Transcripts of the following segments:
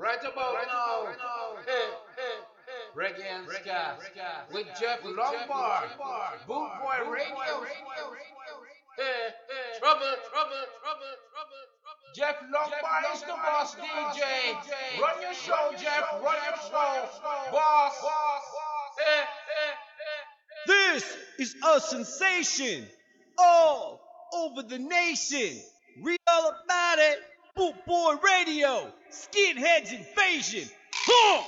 Right about right now, right now, right hey, hey, hey. Reggae and Ska, Ska, with Jeff Lombard, Boot Boy Radio, hey, trouble, trouble, trouble, trouble. Jeff Lombard is the boss DJ. Run your show, Jeff. Run your show, boss. This is a sensation all over the nation. Read all about it. Boot Boy Radio, Skinheads Invasion. Boom!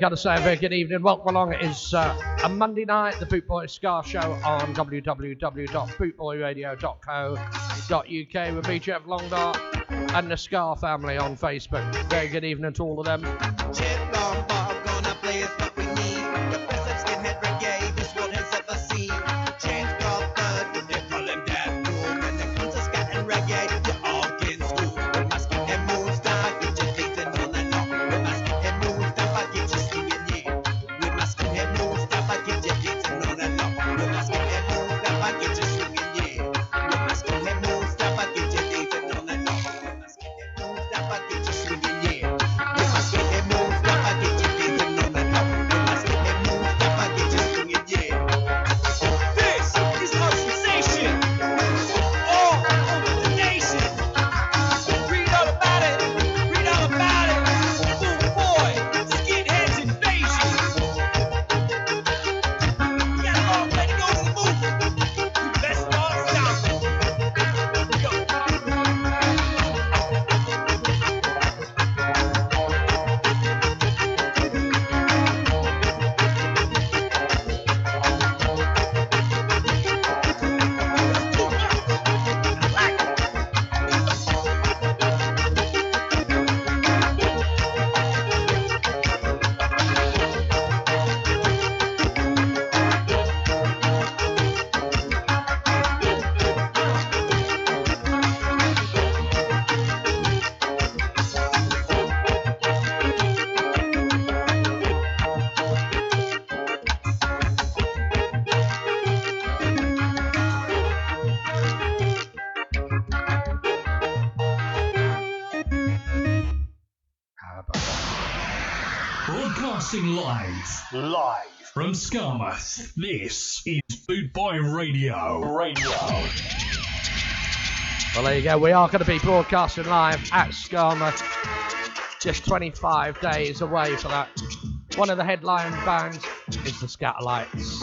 got to say a very good evening. Welcome along. It is uh, a Monday night, the Bootboy Ska Show on www.bootboyradio.co.uk with me, Jeff Longdart, and the Ska family on Facebook. Very good evening to all of them. From Skarmouth. This is Bootboy Boy Radio. Radio. Well, there you go. We are going to be broadcasting live at Skarmouth. Just 25 days away for that. One of the headline bands is the Skatalites.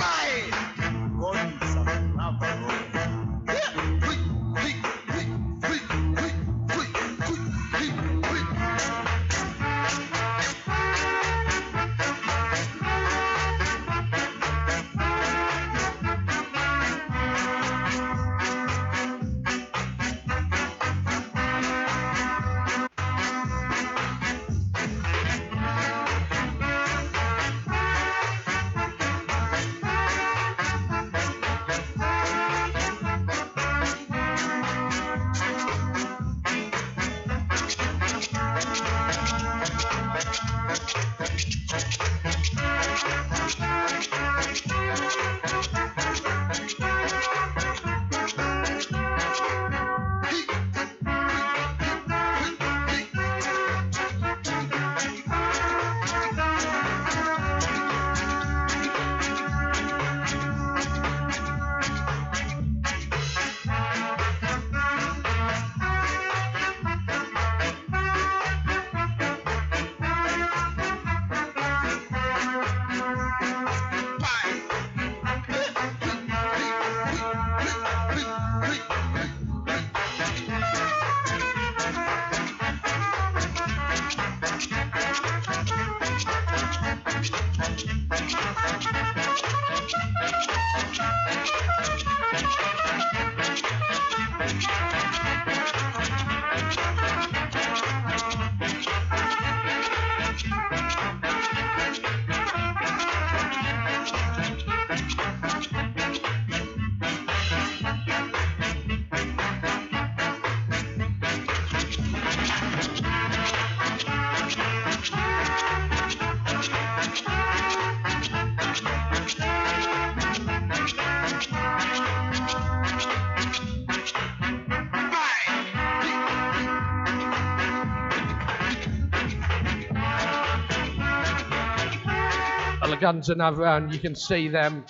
Guns and Run. You can see them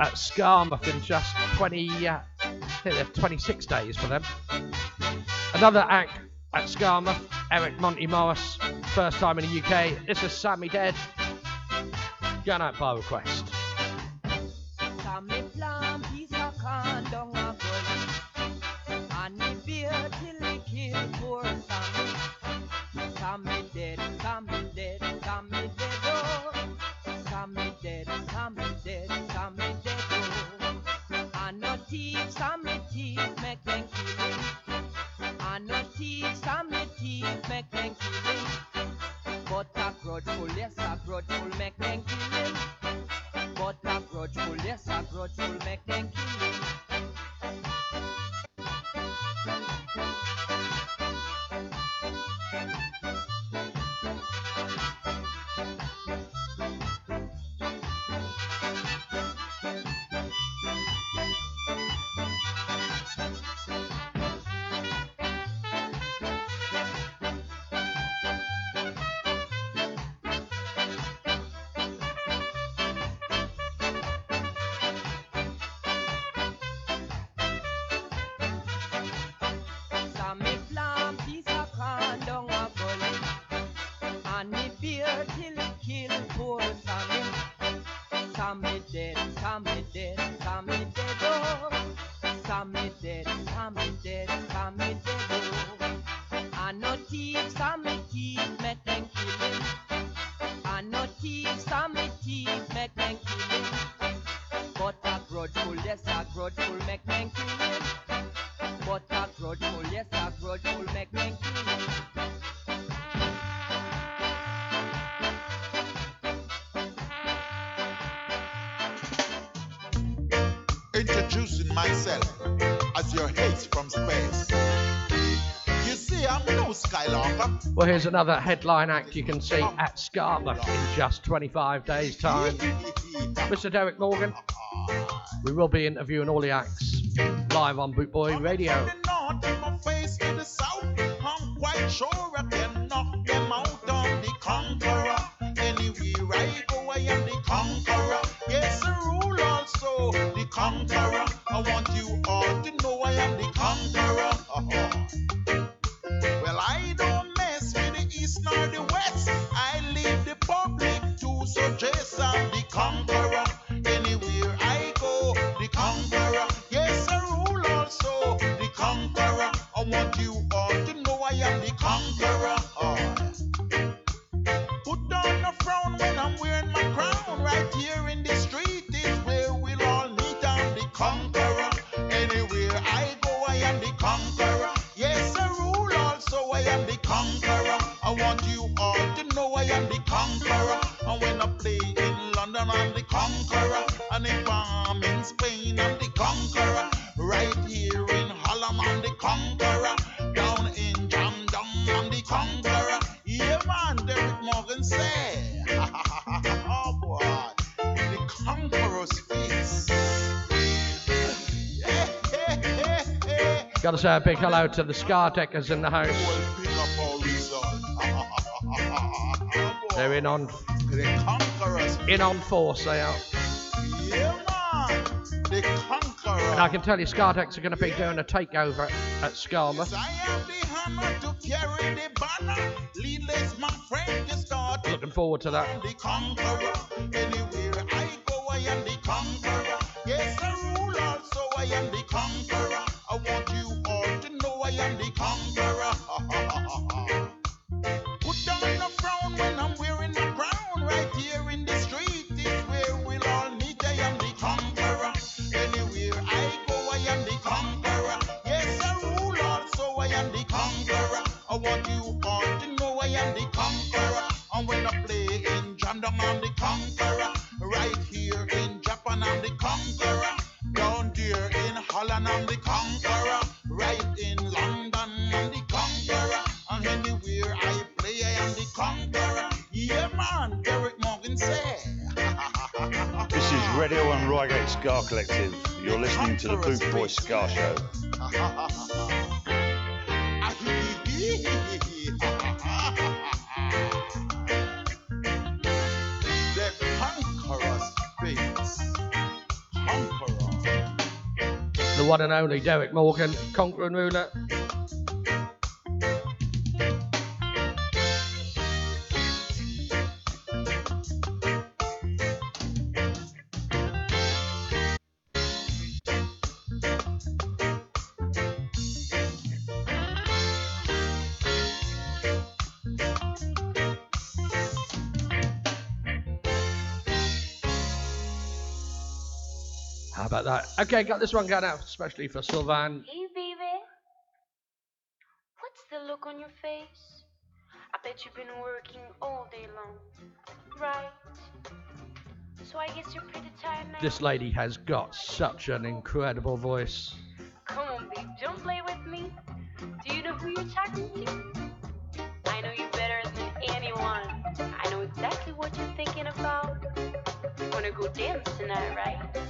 at Skarmouth in just 20, uh, I think they're 26 days for them. Another act at Skarmouth, Eric Monty Morris, first time in the UK. This is Sammy Dead. Going out by request. fear till it kill poor Sammy. Sammy dead, Sammy dead. Introducing myself as your hate from space. You see, I'm no Skylarker. Well, here's another headline act you can see at Scarborough in just 25 days' time. Mr. Derek Morgan. We will be interviewing all the acts live on Bootboy Radio. There's a big hello to the Scar Deckers in the house. They're in on. In on force, they are. And I can tell you, Scardex are going to be doing a takeover at Skarmouth. Yes, Looking forward to that. Anywhere I go, I am the conqueror. Yes, I rule also, I am the conqueror. I want you all to know I am the conqueror. Scar Collective. You're listening to the Boot Boy Ska Show. the Conqueror. The one and only Derek Morgan, Conqueror and Ruler. Okay, got this one going out, especially for Sylvan. Hey, baby. What's the look on your face? I bet you've been working all day long, right? So I guess you're pretty tired now. This lady has got such an incredible voice. Come on, babe, don't play with me. Do you know who you're talking to? I know you better than anyone. I know exactly what you're thinking about. You wanna go dance tonight, right?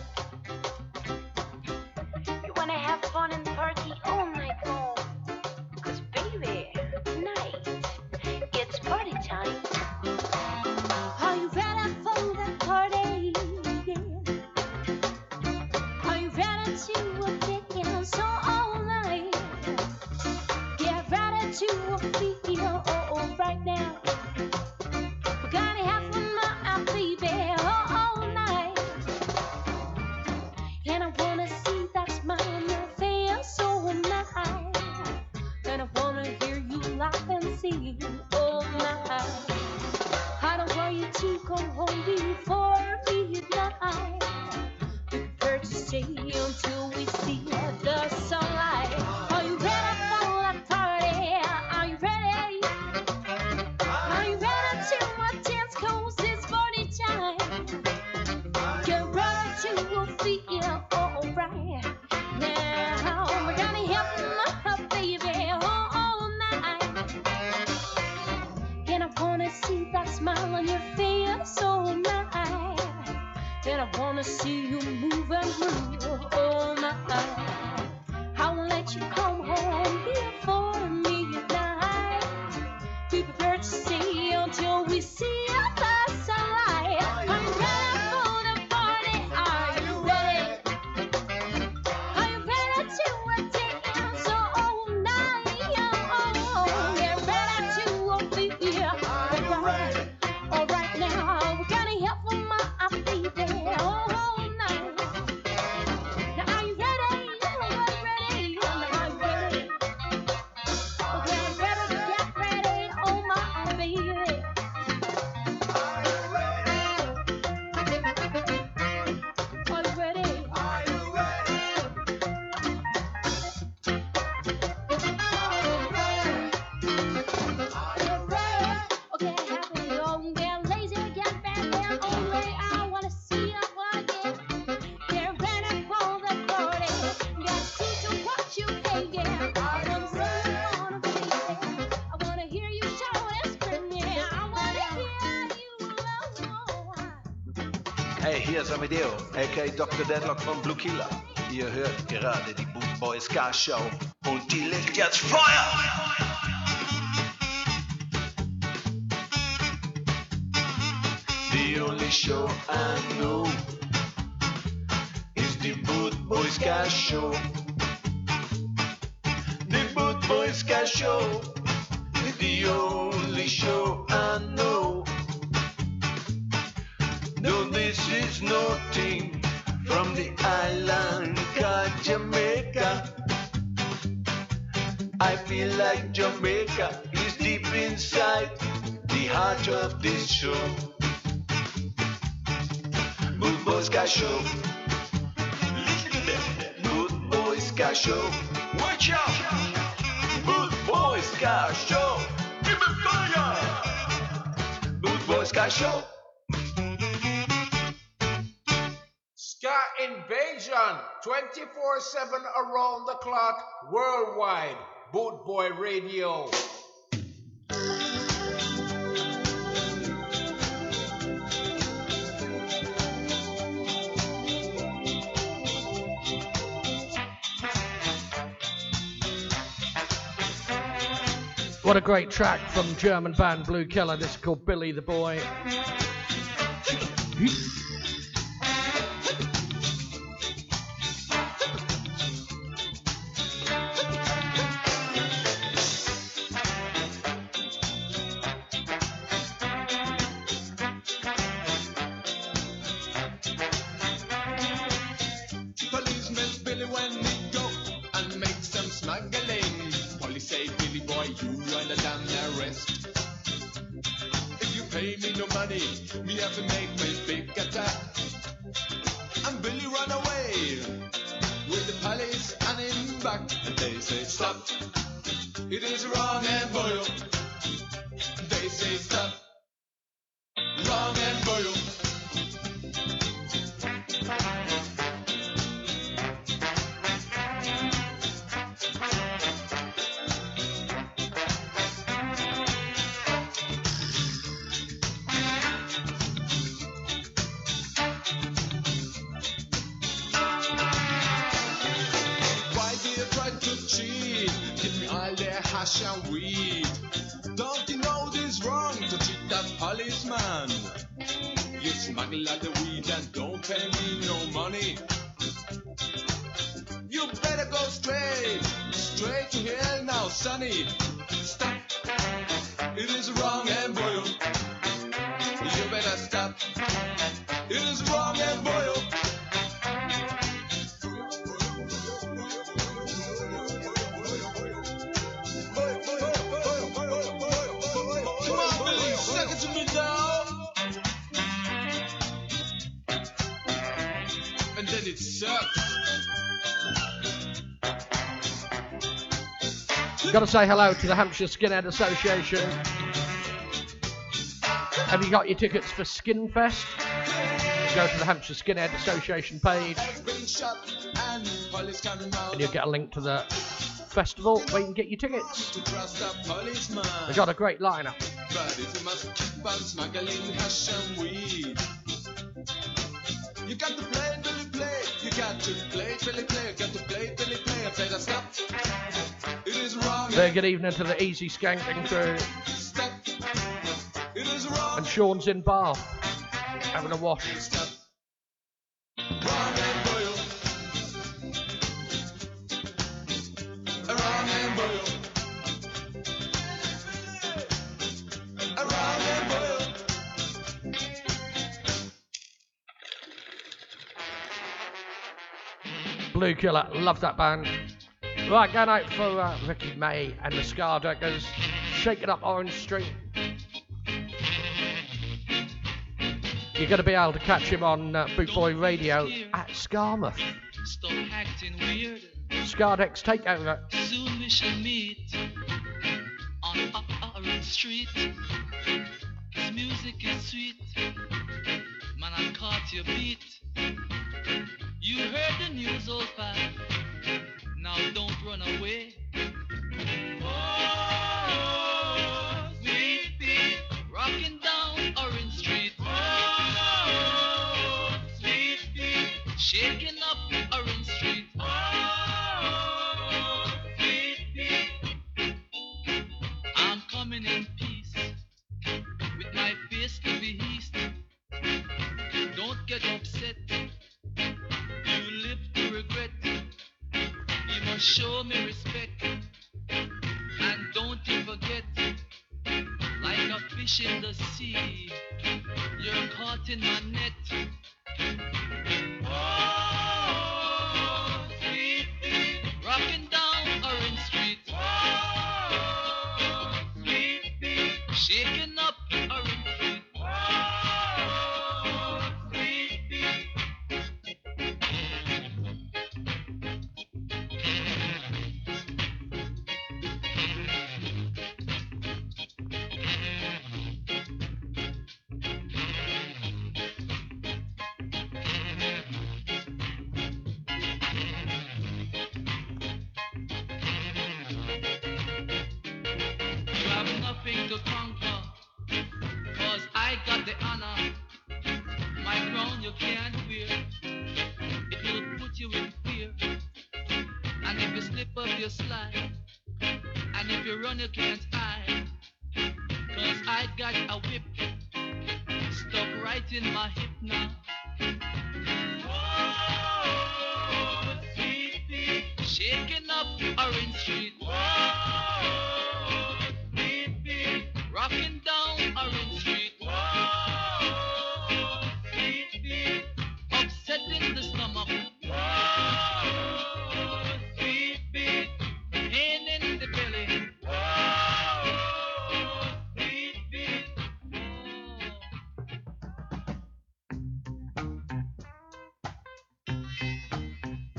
Hey, hier ist Amedeo, aka Dr. Deadlock von Blue Killer. Ihr hört gerade die Boot Boys Car Show und die legt jetzt Feuer! The only show I know is the Boot Boys Car Show. The Boot Boys Car Show. o'clock worldwide. Bootboy Radio. What a great track from German band Blue Killer. This is called Billy the Boy. Got to say hello to the Hampshire Skinhead Association. Have you got your tickets for Skinfest? Go to the Hampshire Skinhead Association page and you'll get a link to the festival where you can get your tickets. They've got a great lineup. You must keep You got to play, play. Got to play, play. That stop. It is wrong. Good evening to the Easy Skanking crew. Stop. It is wrong. And Sean's in Bath having a wash. Stop. Killer, love that band. Right, going out for uh, Ricky May and the Scardeckers. Shake it up Orange Street. You're going to be able to catch him on uh, Bootboy Radio at Skarmouth. Stop acting weird. Scardex Takeover. Soon we shall meet on Orange Street. This music is sweet. Man, I caught your beat. You heard the news, old pal. Now don't run away. In the sea, you're caught in my net.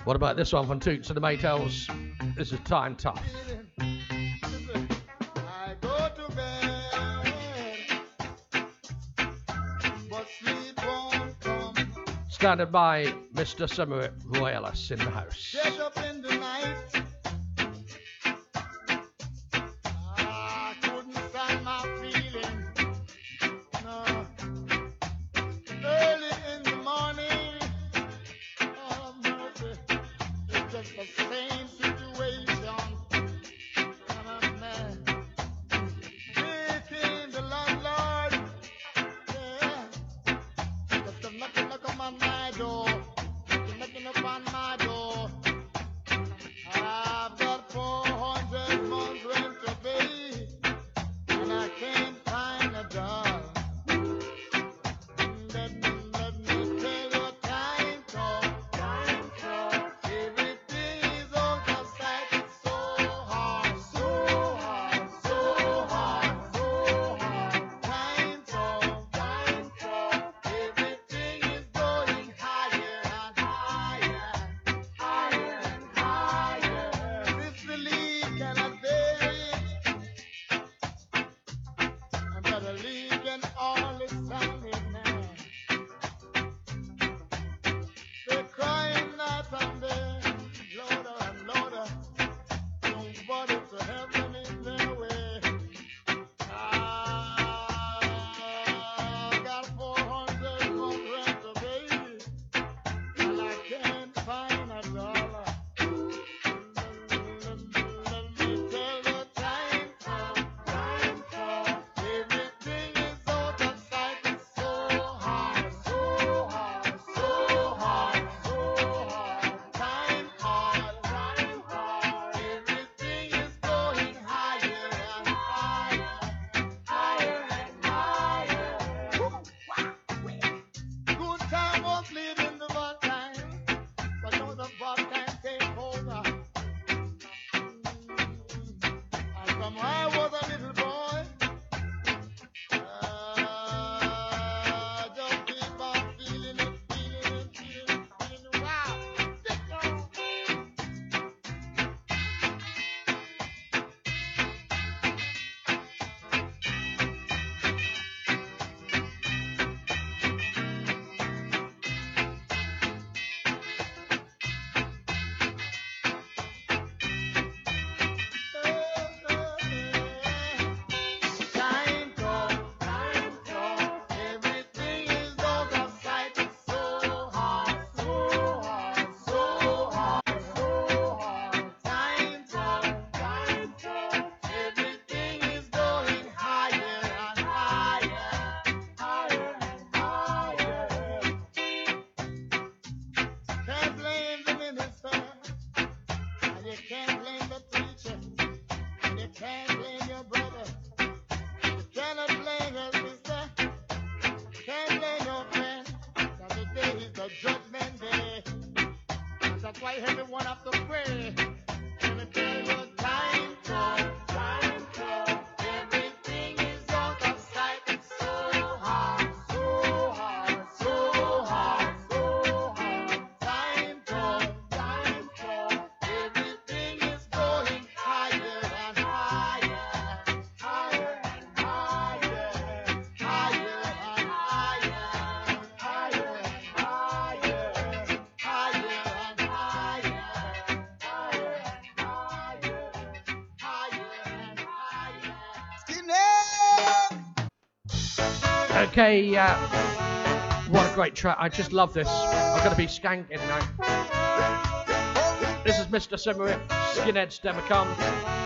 What about this one from Toots and the Maytals? This is Time Tough. Standing by Mr. Samuel Royalis in the house. Okay, uh, what a great track. I just love this. I'm going to be skanking now. This is Mr. Simmer, Skinheads Demacon.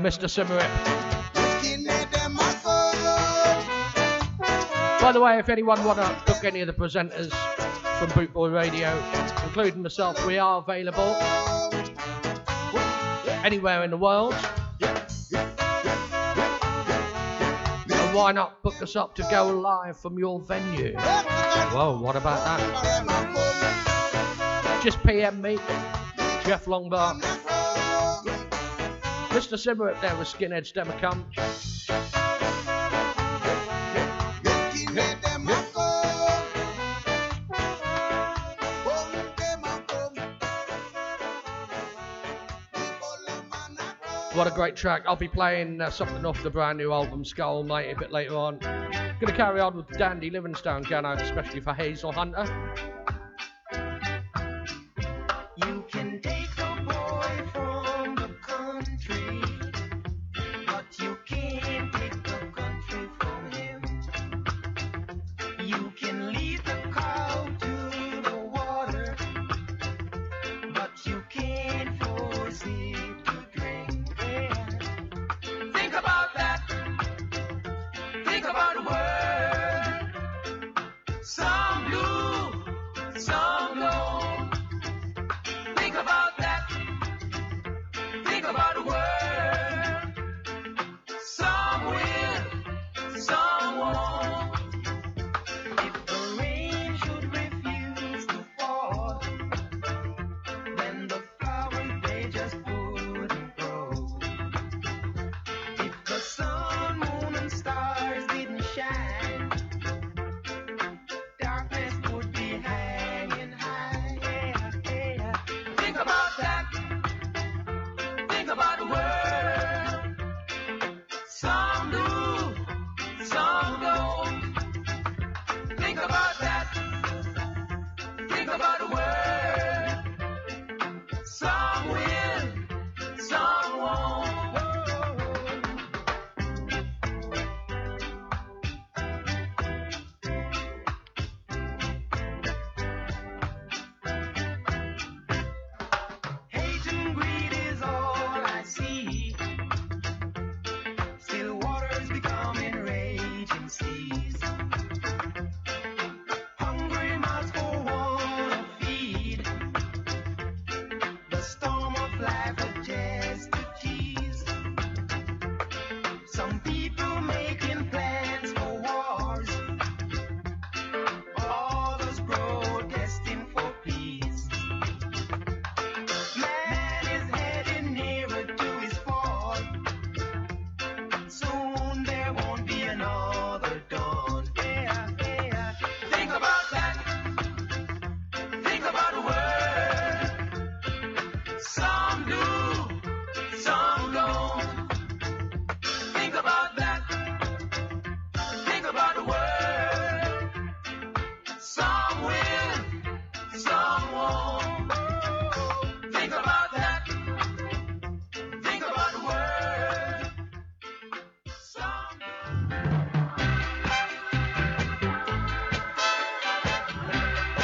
here, Mr. Symarip. By the way, if anyone want to book any of the presenters from Bootboy Radio, including myself, we are available anywhere in the world. And why not book us up to go live from your venue? Whoa, what about that? Just PM me, Jeff Longbar. Mr. Symarip there with Skinhead's Democum. What a great track. I'll be playing uh, something off the brand new album Skull Mate a bit later on. Gonna carry on with Dandy Livingstone Gano, especially for Hazel Hunter.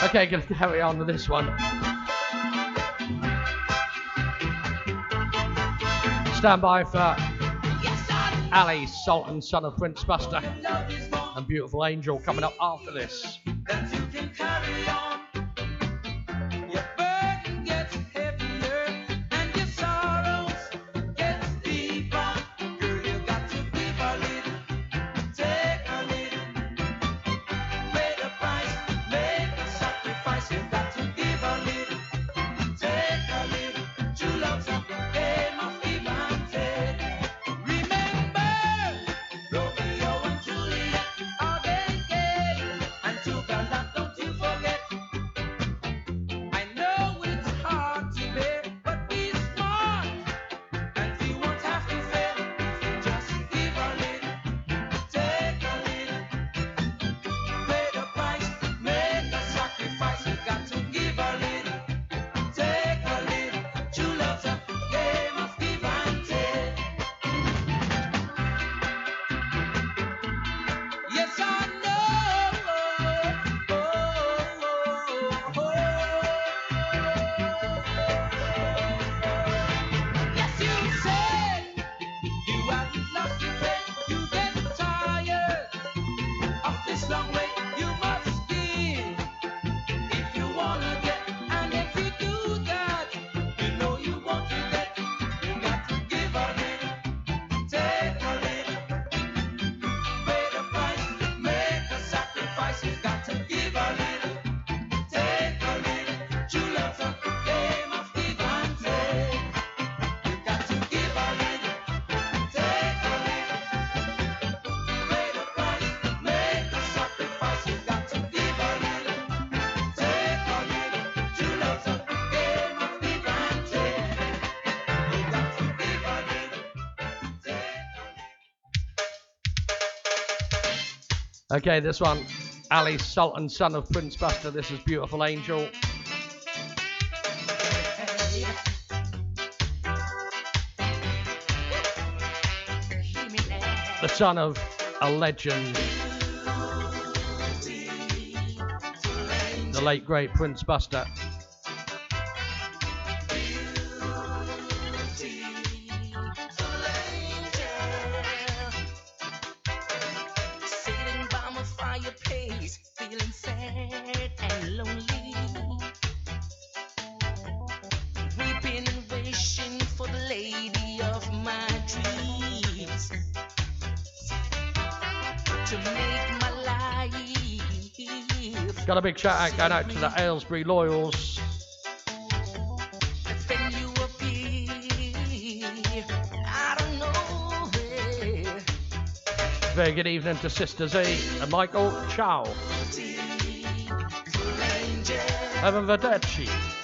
Okay, gonna carry on with this one. Stand by for Ali Sultan, son of Prince Buster, and Beautiful Angel coming up after this. Okay, this one, Ali Sultan, son of Prince Buster. This is Beautiful Angel. The son of a legend. The late great Prince Buster. big shout out going out to the Aylesbury Loyals. Very good evening to Sister Z and Michael. Ciao. Evan Verdecci.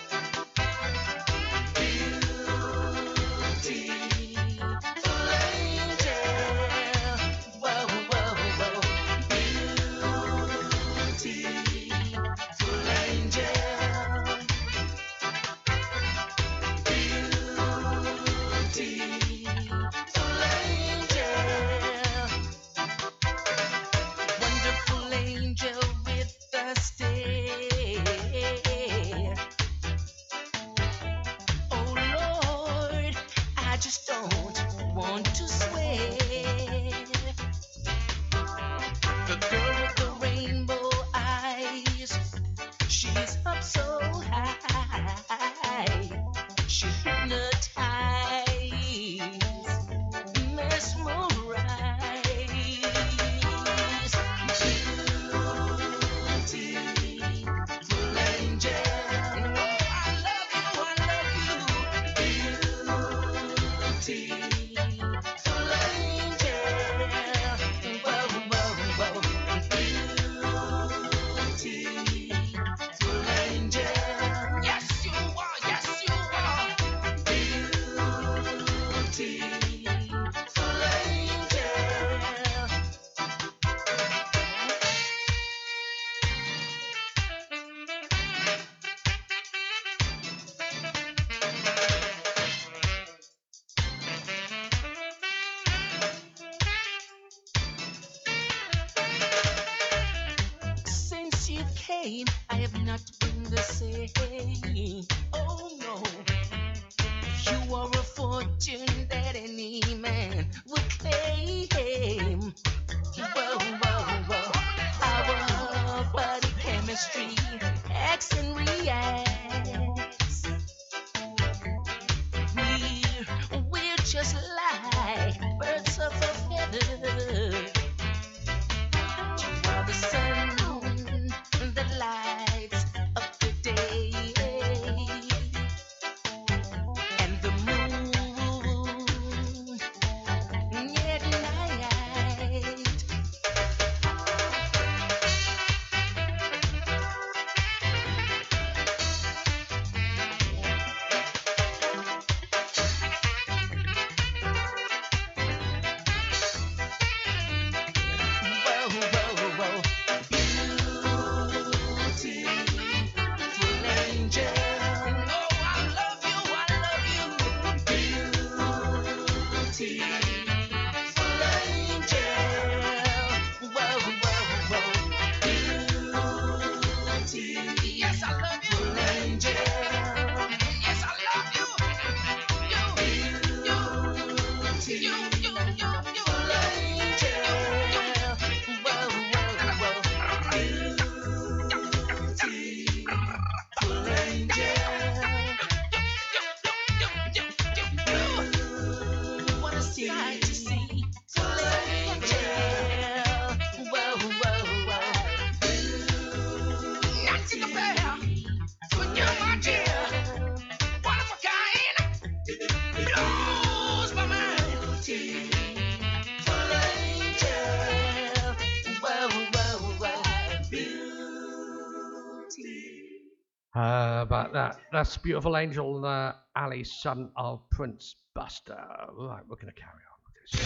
That's beautiful angel uh, Ali, son of Prince Buster. Right, we're going to carry on with this.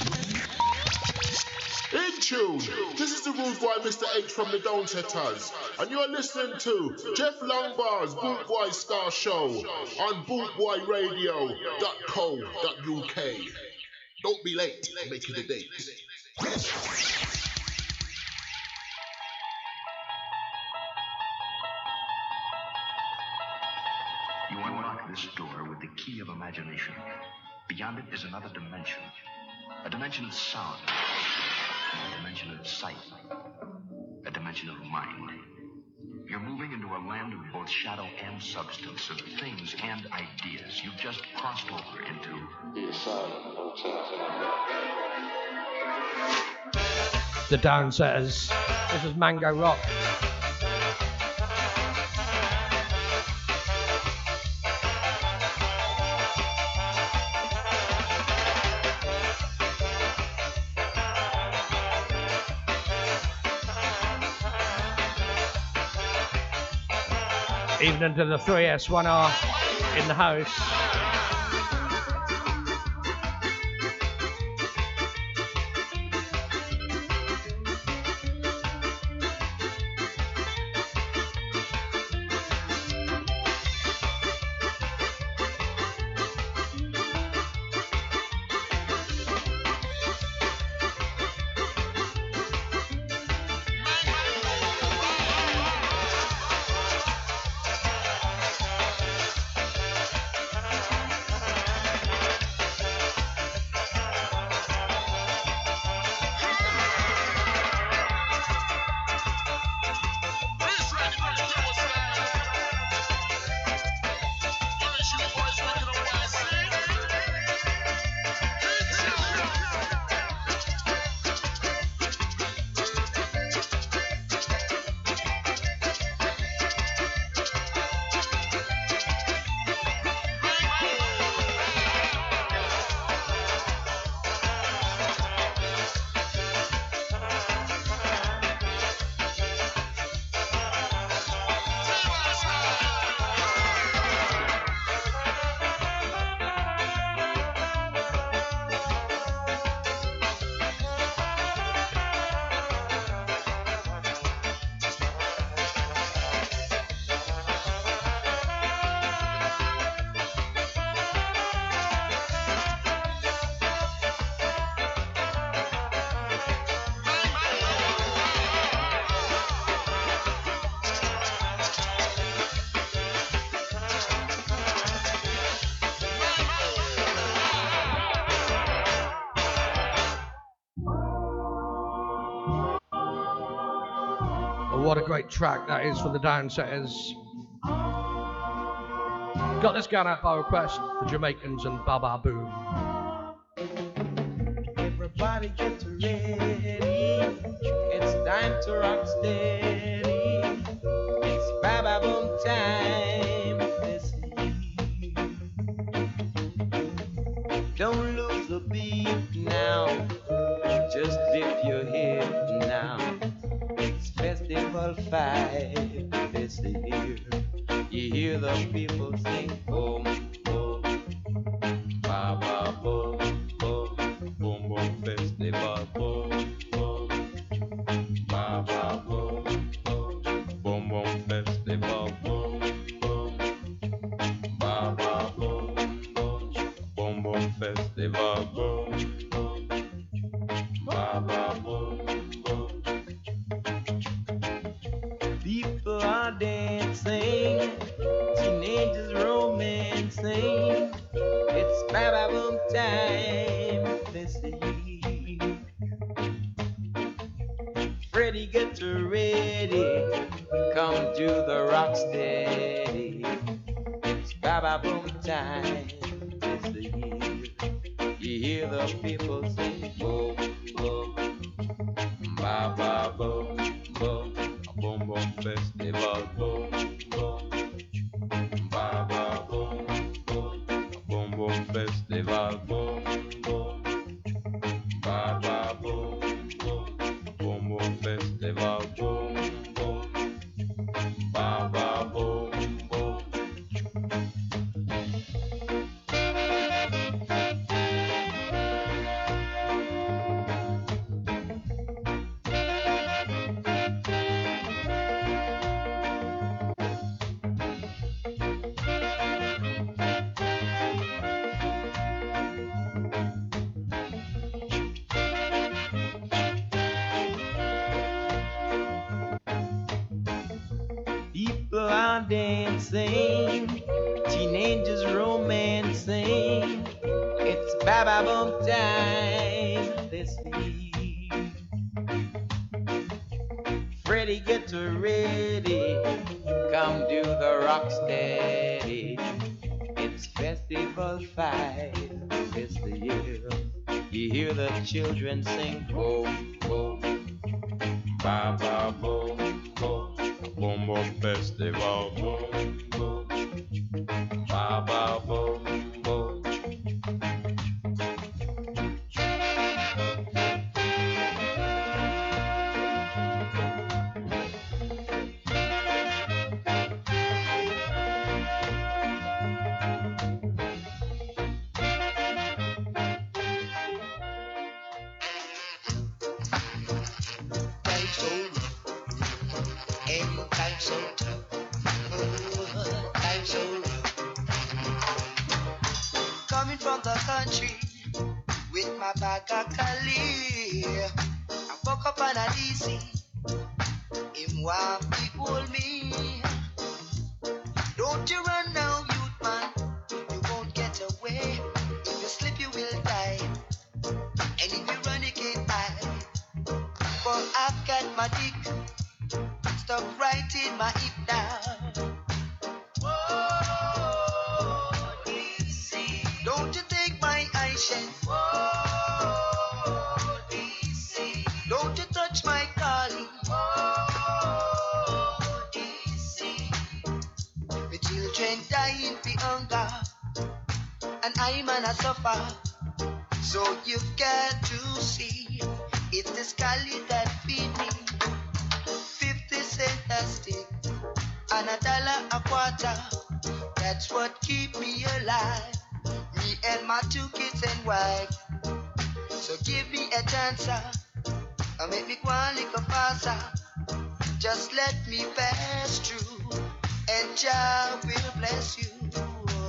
In tune, this is the Rude Boy Mr. H from the Downsetters, and you're listening to Jeff Longbar's Boot Boy Star Show on bootboyradio.co.uk. Don't be late, make it a date. Imagination. Beyond it is another dimension. A dimension of sound. A dimension of sight. A dimension of mind. You're moving into a land of both shadow and substance, of things and ideas. You've just crossed over into the The Downsetters. This is Mango Rock. Evening to the 3S1R in the house. Is for the Downsetters. Got this going out by request, the Jamaicans and Baba Boom. Dancing, Jah will bless you.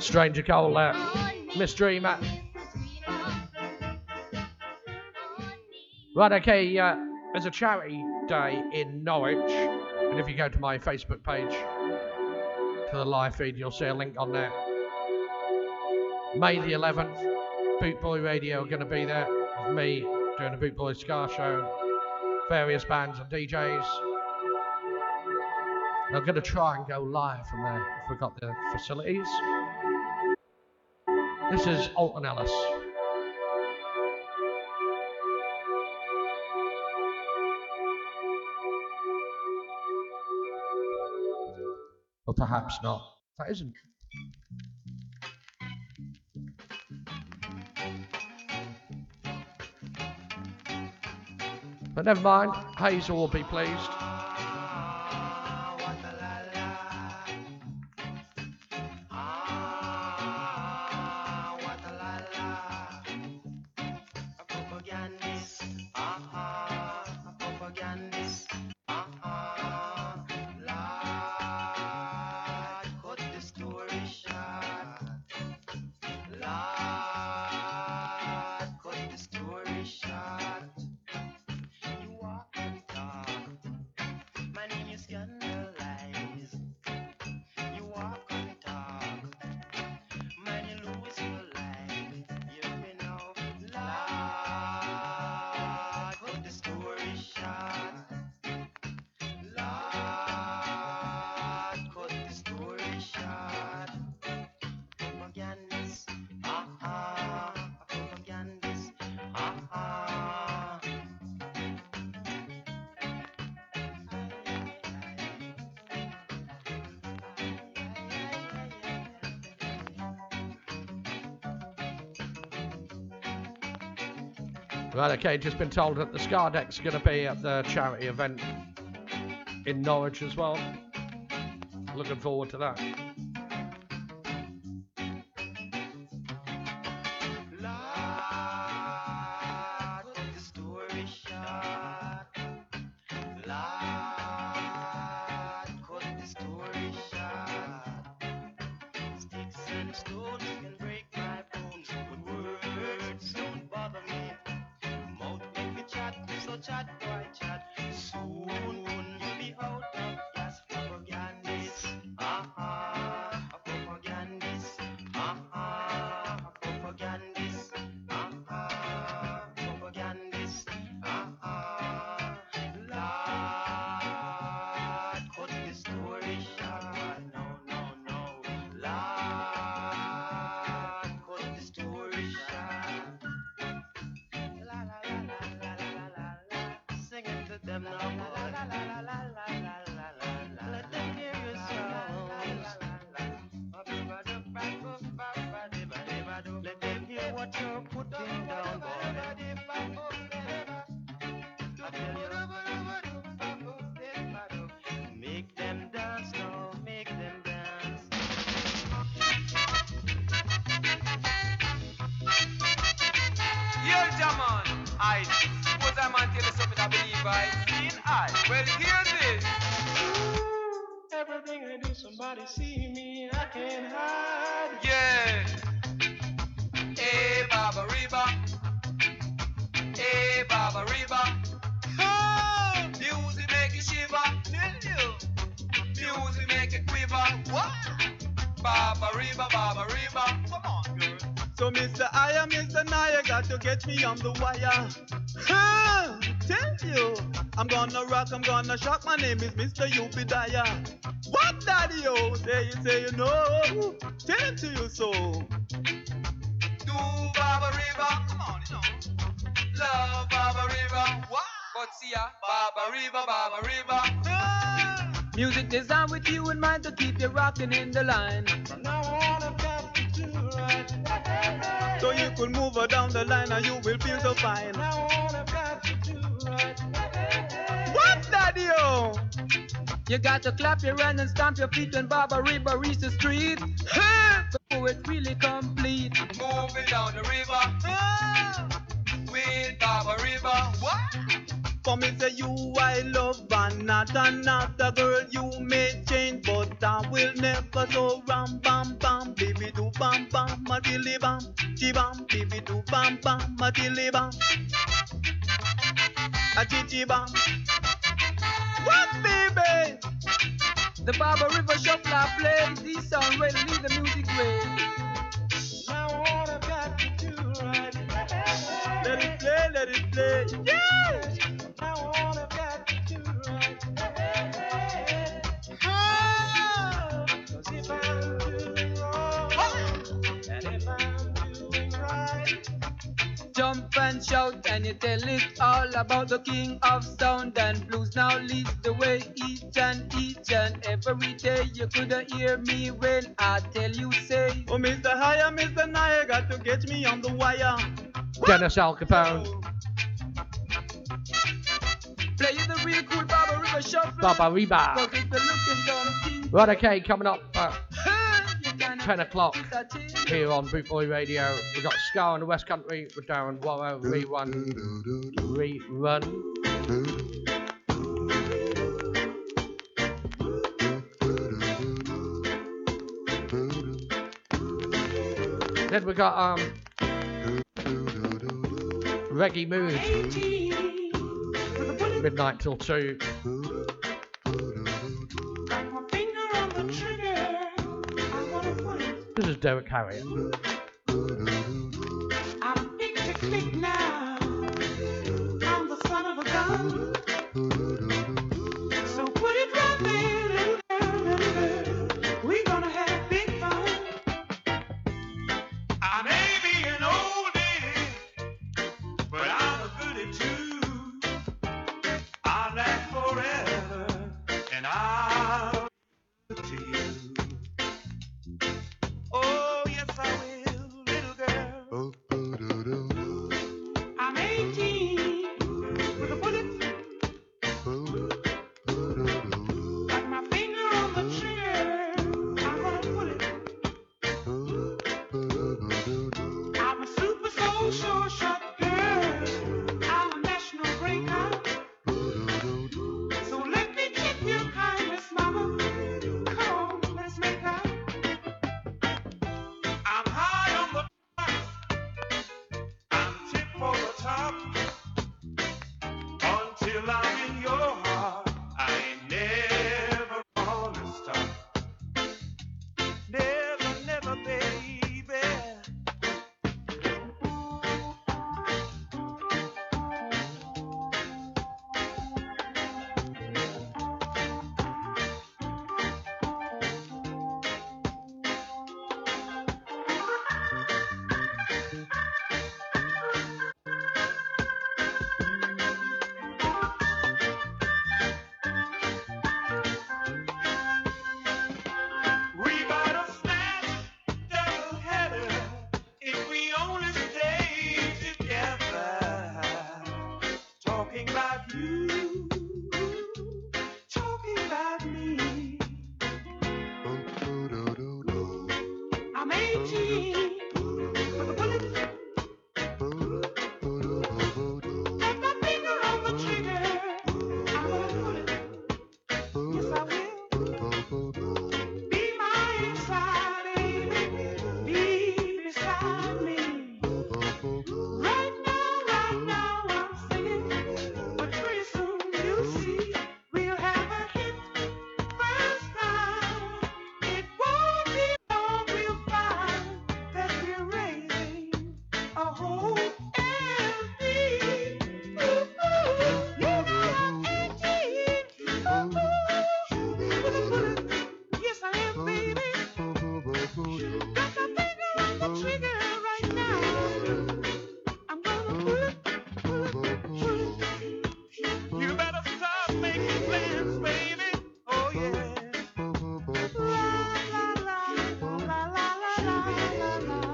Stranger there. Miss Dreamer. Right, okay, uh, there's a charity day in Norwich, and if you go to my Facebook page, to the live feed, you'll see a link on there. May the 11th, Boot Boy Radio are going to be there with me doing a Boot Boy Ska show, various bands and DJs. And I'm going to try and go live from there if we've got the facilities. This is Alton Ellis. Or perhaps not. That isn't. But never mind, Hazel will be pleased. Okay, just been told that the Ska Deck's going to be at the charity event in Norwich as well. Looking forward to that. See me, I can't hide. Yeah. Hey, Baba Reba. Hey, Baba Reba. Oh, music make you shiver. Tell you. Music make you quiver. What? Baba Reba, Baba Reba. Come on, girl. So, Mr. I am Mr. Naya, got to get me on the wire. Huh, tell you, I'm gonna rock, I'm gonna shock. My name is Mr. Ubidaya. What, daddy? Oh, say you, say you know. Tell it to you so. Do Baba Reba. Come on, you know. Love Baba Reba. What? But see ya, Baba Reba, Baba Reba. Ah. Music designed with you in mind to keep you rocking in the line. From now on, I've got to do right. So you could move her down the line and you will feel so fine. From now on, I've got to do right. What, daddy? You got to clap your hands and stamp your feet when Baba Reba reaches the street. Before it's really complete. Moving down the river. With Baba Reba. What? for me say you I love and not another girl. You may change, but time will never so ram bam bam, baby do bam bam, matilly bam, chi bam, baby do bam bam, matilly bam, a chi chi bam. What baby? The Barber River Shuffler plays this song ready leave the music way. Now all I've got to do right Let it play, let it play. Yeah! Now all I've got to do right Jump and shout and you tell it all about the king of sound and blues. Now leads the way each and each and every day. You couldn't hear me when I tell you say, Oh, Mr. Higher, Mr. Naya, got to get me on the wire. Dennis Alcapone, play you the real cool Barber River Shuffler. Baba Reba. Cause if you're looking something, Right, okay, coming up at you can 10 o'clock here on Bootboy Radio. We've got Ska in the West Country with Darren Warrow, rerun. Rerun. Then we got um Reggae Mood. Midnight till two. This is Derrick Harriott. I'm big to click now. I'm the son of a gun.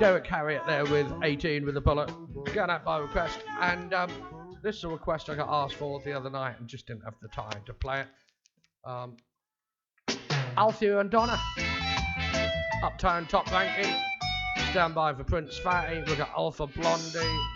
Derrick Harriott there with 18 with a bullet. Going out by request. And um, this is a request I got asked for the other night and just didn't have the time to play it. Um, and Donna. Uptown top ranking. Stand by for Prince Fatty. We've got Alpha Blondy.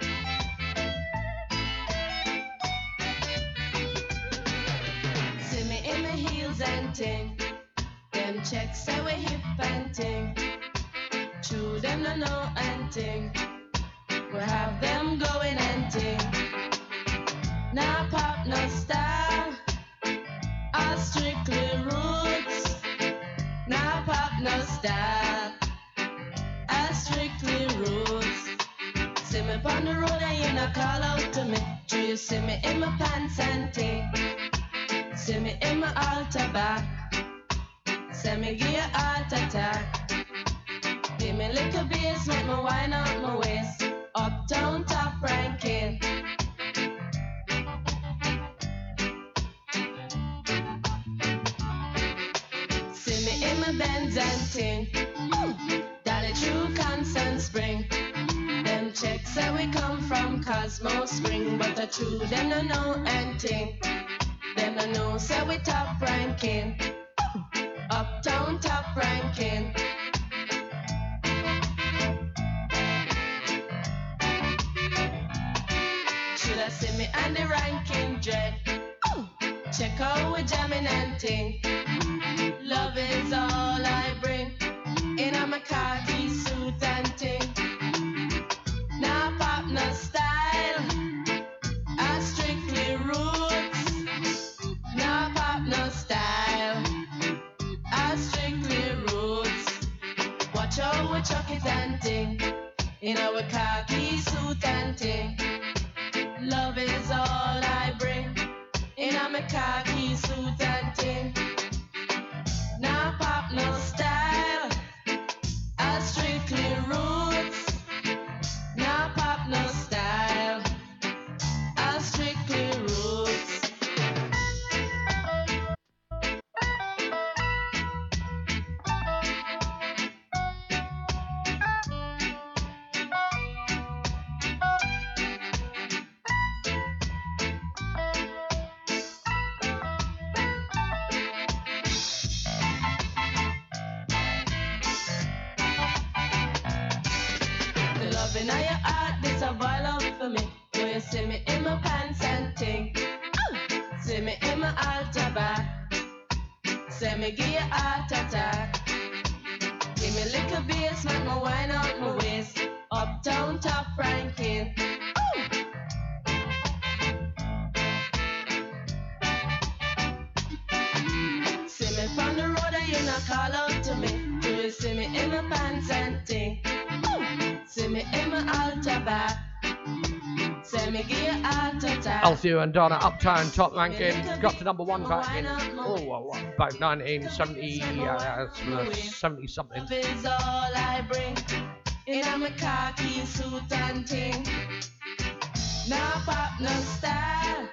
Come from Cosmo Spring, but the true them no know anything. Them no know say we top ranking. Uptown top ranking. Should I see me on the ranking dread? Check out we jamming and ting. Love is all I bring. In a khaki suit and ting. In our khaki suit and ting. Love is all I bring. In a my khaki suit and ting. Althea and Donna Uptown top ranking got to number one back in oh about 1970 uh, 70 something. Love is all I bring. In a khaki suit and ting. Now pop no style.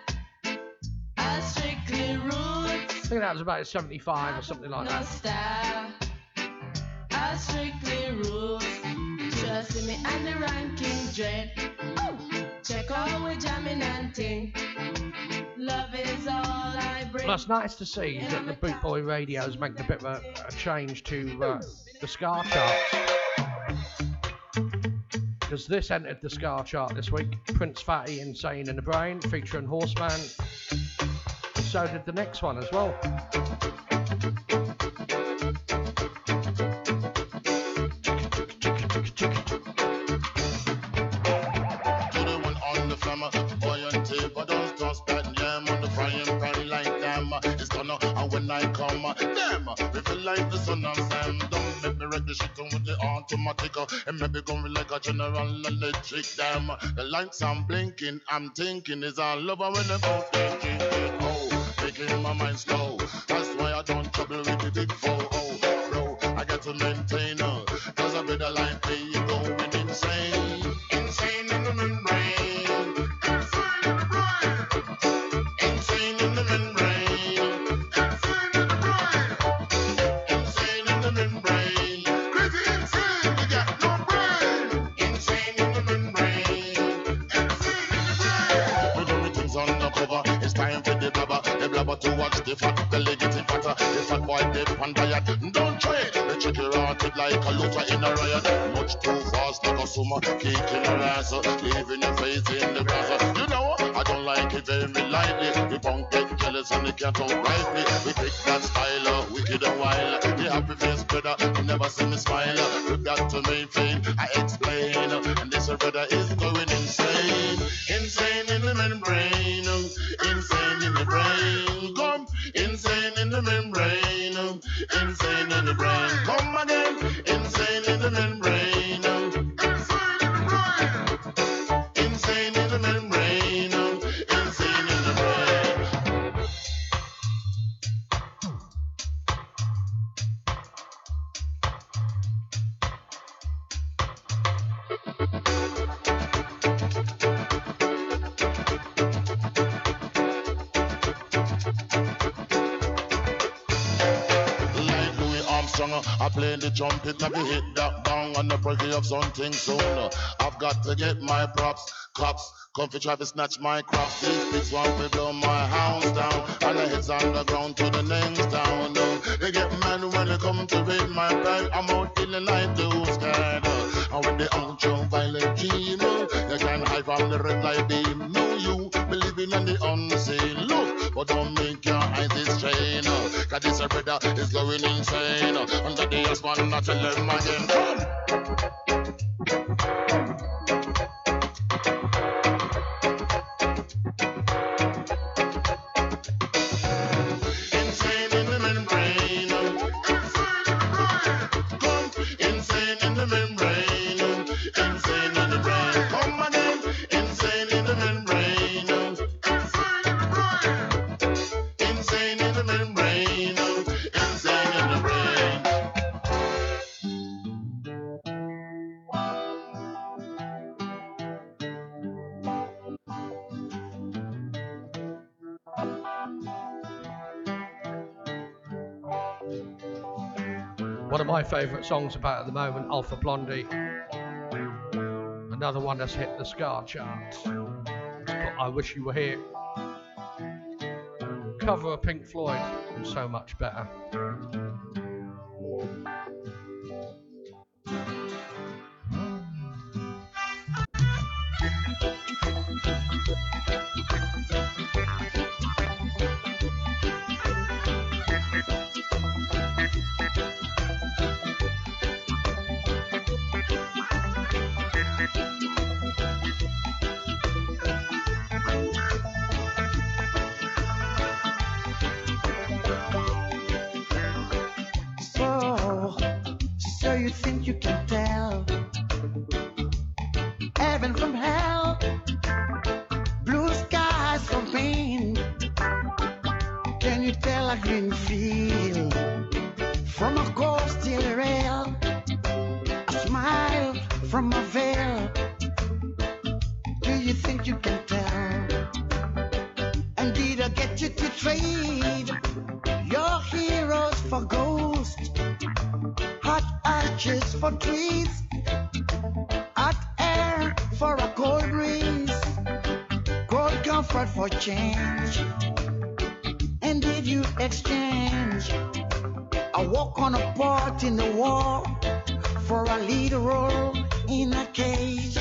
I strictly roots. I think that was about 75 or something like No that. style. I strictly roots. Just me and the ranking dread. Check out we jamming and ting. Love is all I bring. Well, it's nice to see that the Boot Boy Radio is making a bit of a, a change to uh, the Ska charts. Because this entered the Ska chart this week. Prince Fatty, Insane in the Brain, featuring Horseman. So did the next one as well. The sun them. Don't make me wreck the shit with the automatic. uh, And maybe going like a general electric them. The lights I'm blinking, I'm thinking is all over when I go thinking. Oh, making my mind slow. That's why I don't trouble with the big four. Oh, blabber to watch the fat belly getting fatter. The fat boy dead on diet. Don't try it. check your hearted like a looter in a riot. Much too fast like a summer, kicking your ass, leaving your face in the grass. You know, I don't like it very lightly. The punk get jealous and they can't outright me. We pick that style, uh, wicked and wild. The happy face brother, you never see me smile. We got to maintain, I explain. And this brother is going insane. Insane in the membrane. Insane in the brain. Come, insane in the membrane. Insane in the brain. Come again. Insane in the membrane. Play the trumpet, have you hit that bang on the breaking of something soon? I've got to get my props, cops. Come for try to snatch my crops. These pigs want to blow my house down. And the heads on the ground to the next town. They get mad when they come to raid my bag. I'm out in the night to scared. And with the ultraviolet beam, you can hide from the red light beam. No, you believing in the unseen. Look, but don't make your eyes strain. Cause this brother is going insane. Under the husband, I tell them again. Favourite songs about at the moment, Alpha Blondy. Another one that's hit the Ska charts. I Wish You Were Here. Cover of Pink Floyd and so much better. You think you can tell heaven from hell, blue skies from pain? Can you tell a green field comfort for change. And did you exchange a walk on a part in the wall for a lead role in a cage?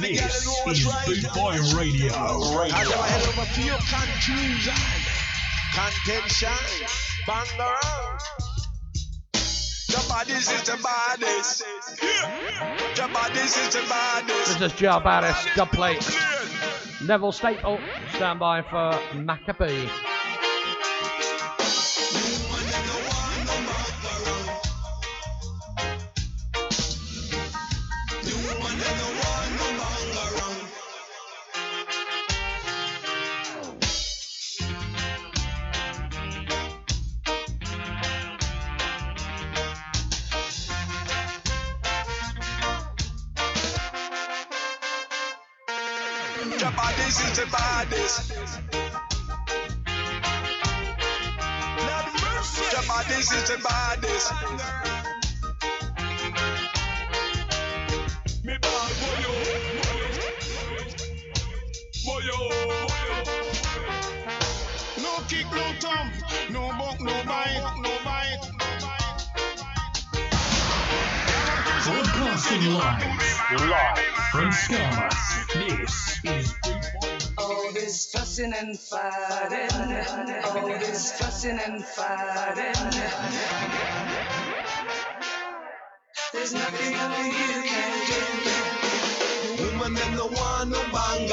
This is right. Boot Boy Radio. I never head over for your confusion, contention, bang around. Your bodies is the baddest. Yeah. Your bodies is the baddest. This is Jar Baddest, Dubplate. Neville Staple, stand by for Maccabee. No buck, no bite, no bite. Broadcasting live. Live from Scarlet. This is All this fussing and fighting, all this fussing and fighting. There's nothing only you can do. Woman them no want no bang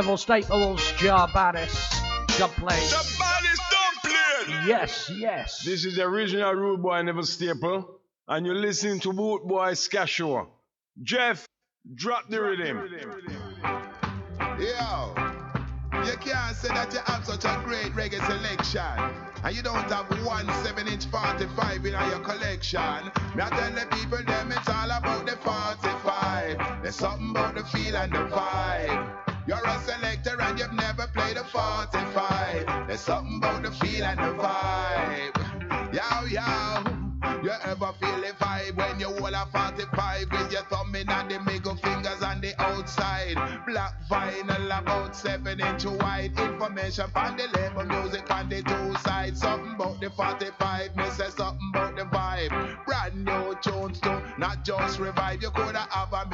Neville Staples, Jar Baddest, Dubplate. Your body's dumpling. Yes, yes. This is the original Rude Boy Neville Staple, and you're listening to Boot Boy Ska Show. Jeff, drop the rhythm. Yo, you can't say that you have such a great reggae selection. And you don't have one 7 inch 45 in your collection. Me I tell the people them it's all about the 45. There's something about the feel and the vibe. You're a selector and you've never played a 45. There's something about the feel and the vibe. Yo, yo. You ever feel the vibe when you hold a 45 with your thumb in and the middle fingers on the outside? Black vinyl about 7 inch wide. Information on the label music on the two sides. Something about the 45, me say something about the vibe. Brand new tunes too, not just revive. You coulda have a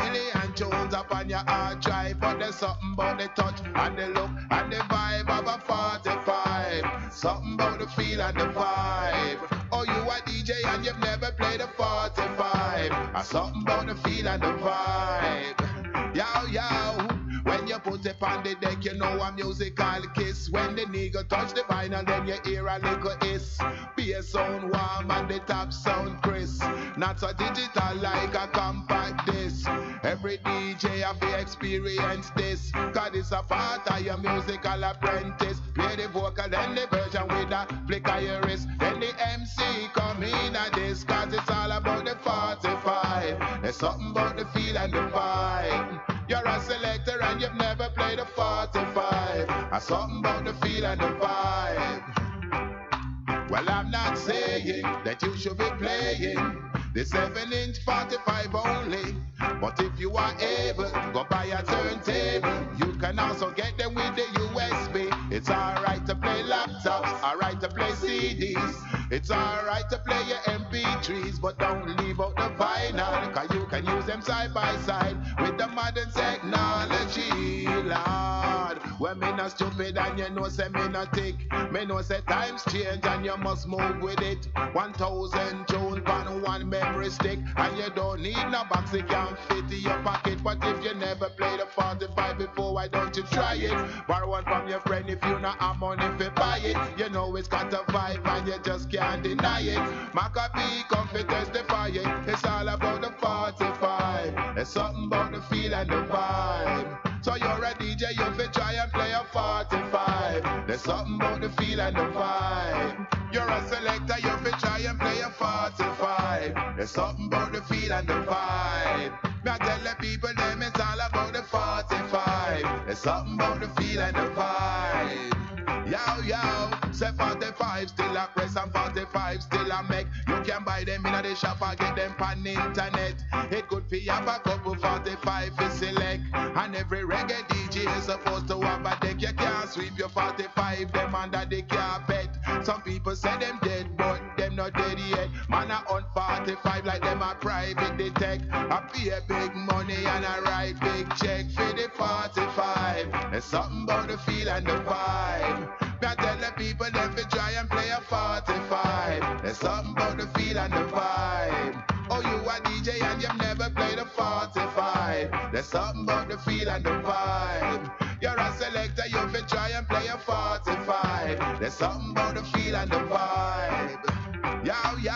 something about the touch and the look and the vibe of a 45. Something about the feel and the vibe. Oh, you a DJ and you've never played a 45. And something about the feel and the vibe. Yo, yo. It on the deck, you know a musical kiss. When the nigga touch the vinyl, then you hear a little hiss. Bass sound warm and the top sound crisp. Not so digital like a compact disc. Every DJ have to experience this. Cause it's a part of your musical apprentice. Play the vocal, then the version with a flick of your wrist. Then the MC come in at this. Cause it's all about the 45. There's something about the feel and the vibe. You're a selector and you've never played a 45. And something about the feel and the vibe. Well, I'm not saying that you should be playing the 7 inch 45 only. But if you are able, go buy a turntable. You can also get them with the USB. It's alright to play laptops, alright to play CDs. It's alright to play your MP3s, but don't leave out the vinyl. Cause you can use them side by side the modern technology, Lord. When me not stupid and you know say me not tick. Me know say times change and you must move with it. 1000 tunes on one memory stick. And you don't need no box, it can fit in your pocket. But if you never played a 45 before, why don't you try it? Borrow one from your friend if you not have money to buy it. You know it's got a vibe and you just can't deny it. Macka B come to testify it. It's all about the 45. It's something about the feel and the vibe. So you're a DJ, you fi try and play a 45. There's something about the feel and the vibe. You're a selector, you fi try and play a 45. There's something about the feel and the vibe. Me I tell the people them it's all about the 45. There's something about the feel and the vibe. Yo, yo, say 45 still a press and 45 still a make. You can buy them in the shop or get them on internet. It could be have a couple 45 to select. And every reggae DJ is supposed to have a deck. You can't sweep your 45 them under the carpet. Some people say them dead, but them not dead yet. Man a on 45 like them a private detect. I pay big money and I write big check for the 45. There's something about the feel and the vibe. Me I tell the people them fi try and play a 45. There's something about the feel and the vibe. Oh, you a DJ and you've never played a 45. There's something about the feel and the vibe. You're a selector, you fi try and play a 45. There's something about the feel and the vibe. Yo, yo.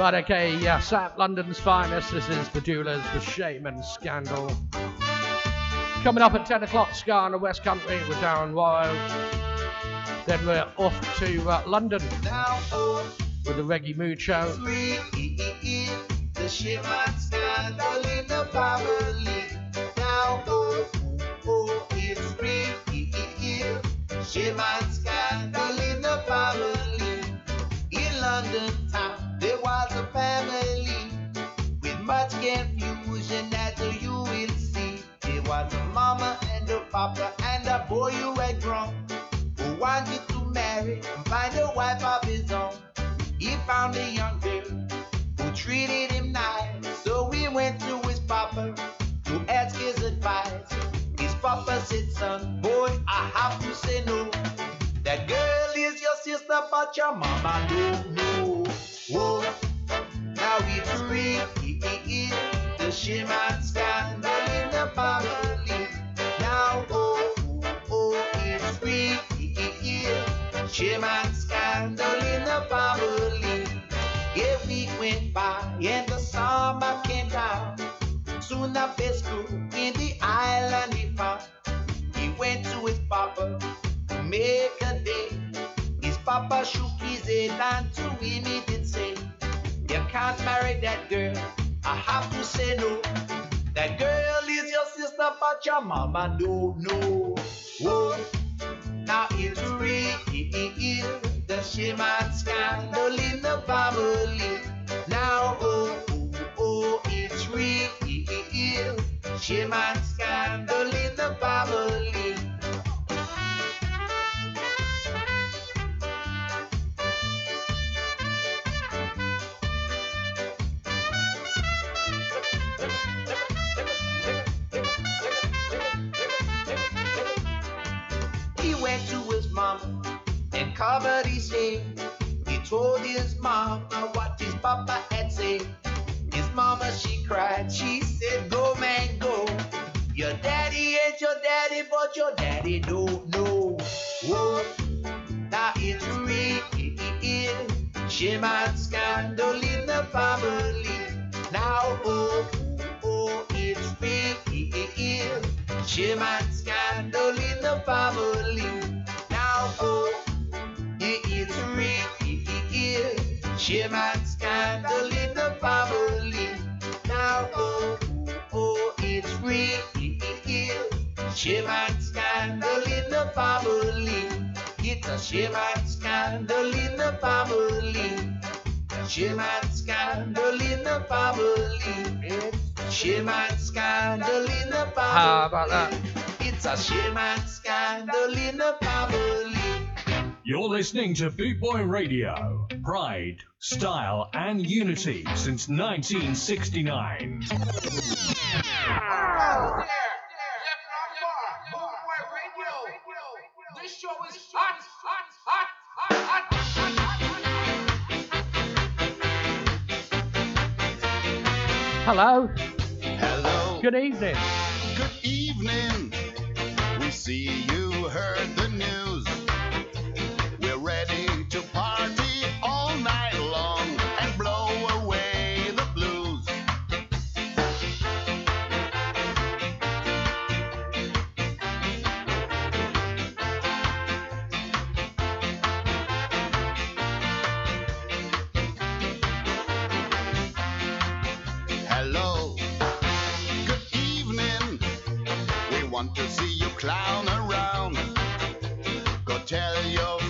Right, okay, yeah, South London's finest. This is the Doulas with Shame and Scandal. Coming up at 10 o'clock, Ska on the West Country with Darren Warrow. Then we're off to uh, London with the Reggae Mood Show. Papa and a boy who wanted to marry and find a wife found a young girl who treated him nice. So he went to his papa to ask his advice. His papa said, son, boy, I have to say no. That girl is your sister, but your mama don't know. Whoa, now it's real. The Shame and scandal in the family. Now, oh, oh, oh, it's real. Shame and scandal in the family. By and the summer came down. Soon a school in the island he found. He went to his papa to make a day. His papa shook his head and to him he did say, You can't marry that girl. I have to say no. That girl is your sister, but your mama don't know. Whoa. Now it's real, the Shame and scandal in the family. Shame and scandal in the bubbly. He went to his mama and covered his head. He told his mama what his papa had said. His mama, she cried, she your daddy, but your daddy don't know. Whoa, now it's real. Shame and scandal in the family. Now, oh, oh, it's real. Shame and scandal in the family. Now, oh, it's real. Shame and scandal in the family. Now, oh, oh, it's real. Shame and scandal in the family. It's a shame and scandal in the family. Shame and scandal in the family. Shame and scandal in the family. How about that? It's a shame and scandal in the family. You're listening to Boot Boy Radio. Pride, style, and unity since 1969. This show is hot, hot, hot, hot, hot, Hello. Hello. Good evening. Good evening. We see you heard the want to see you clown around. Go tell your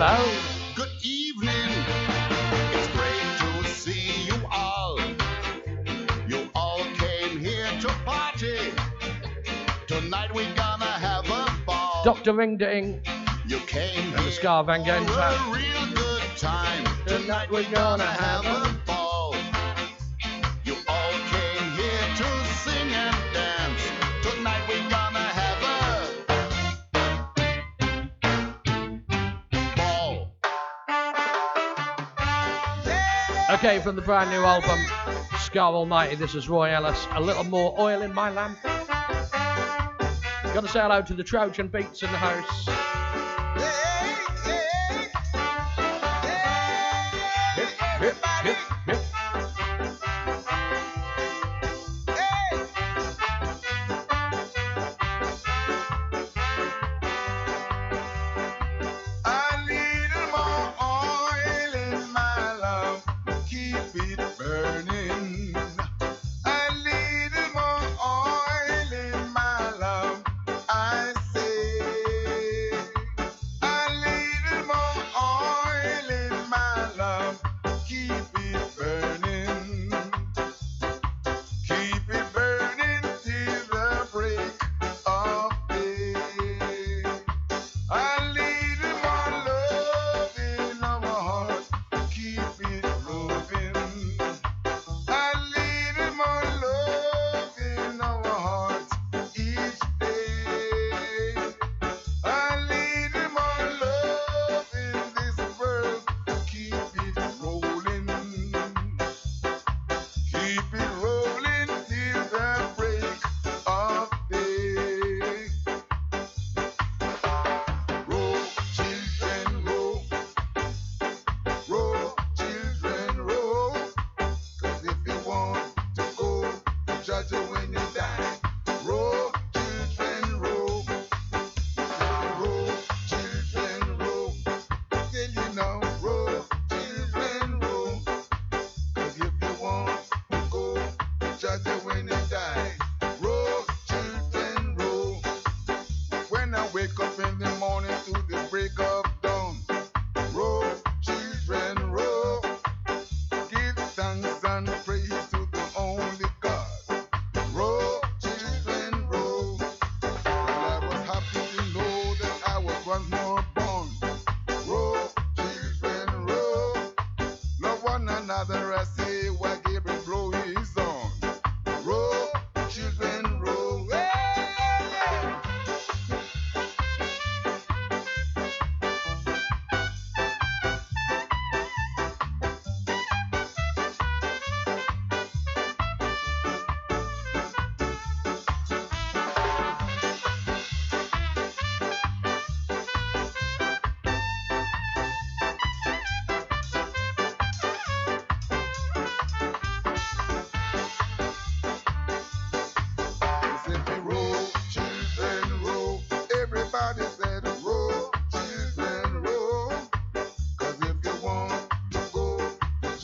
Hello. Good evening. It's great to see you all. You all came here to party. Tonight we're gonna have a ball. Dr. Ring Ding. You came And the Scar Van for a real good time. Tonight we're gonna have a From the brand new album, Ska Almighty, this is Roy Ellis. A little more oil in my lamp. Gotta say hello to the Trojan Beats in the house.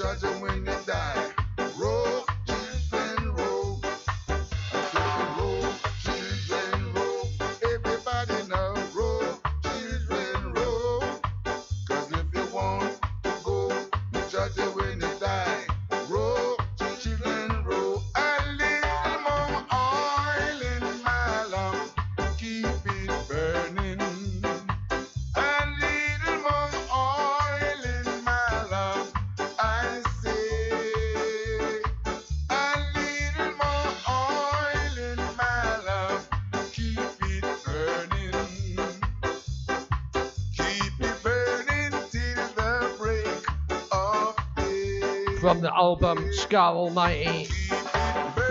judge him the album Ska Almighty,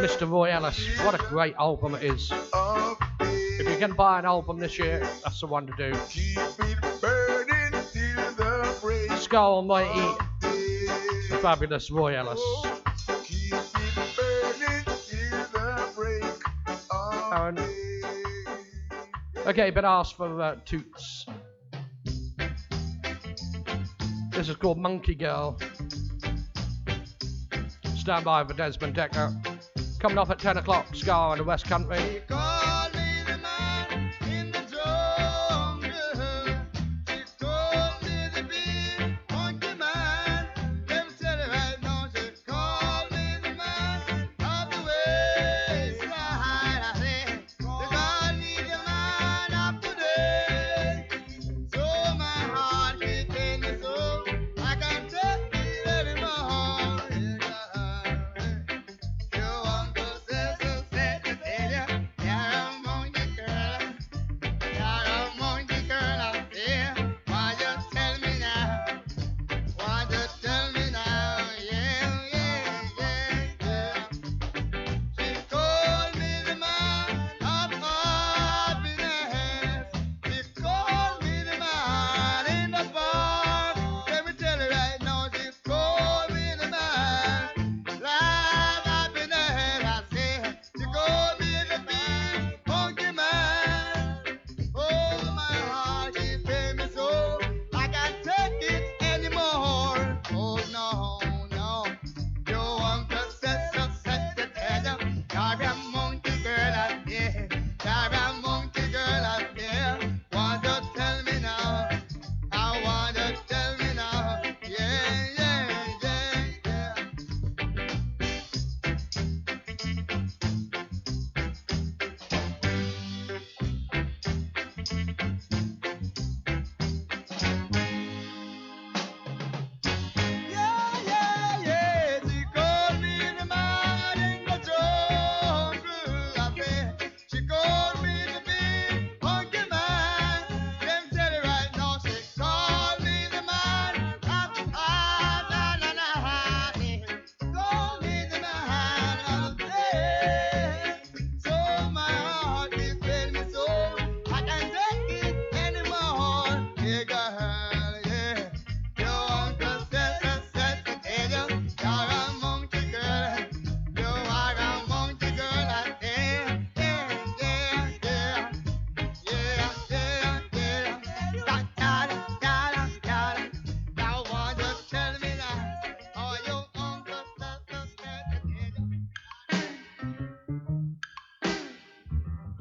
Mr. Roy Ellis. What a great album it is. If you can buy an album this year, that's the one to do. Ska Almighty, the fabulous Roy Ellis. Aaron. Okay, but ask for uh, Toots. This is called Monkey Girl. Stand by for Desmond Dekker. Coming off at 10 o'clock, Ska in the West Country.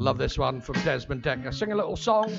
Love this one from Desmond Dekker. Sing a little song.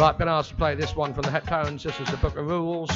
Right, been asked to play this one from the Heptones. This is the Book of Rules.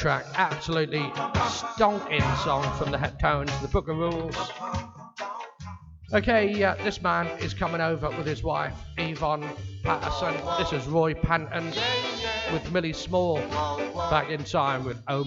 Track, absolutely stonking song from the Heptones, the Book of Rules. Okay, uh, this man is coming over with his wife, Yvonne Patterson. This is Roy Panton with Millie Small back in time with Oh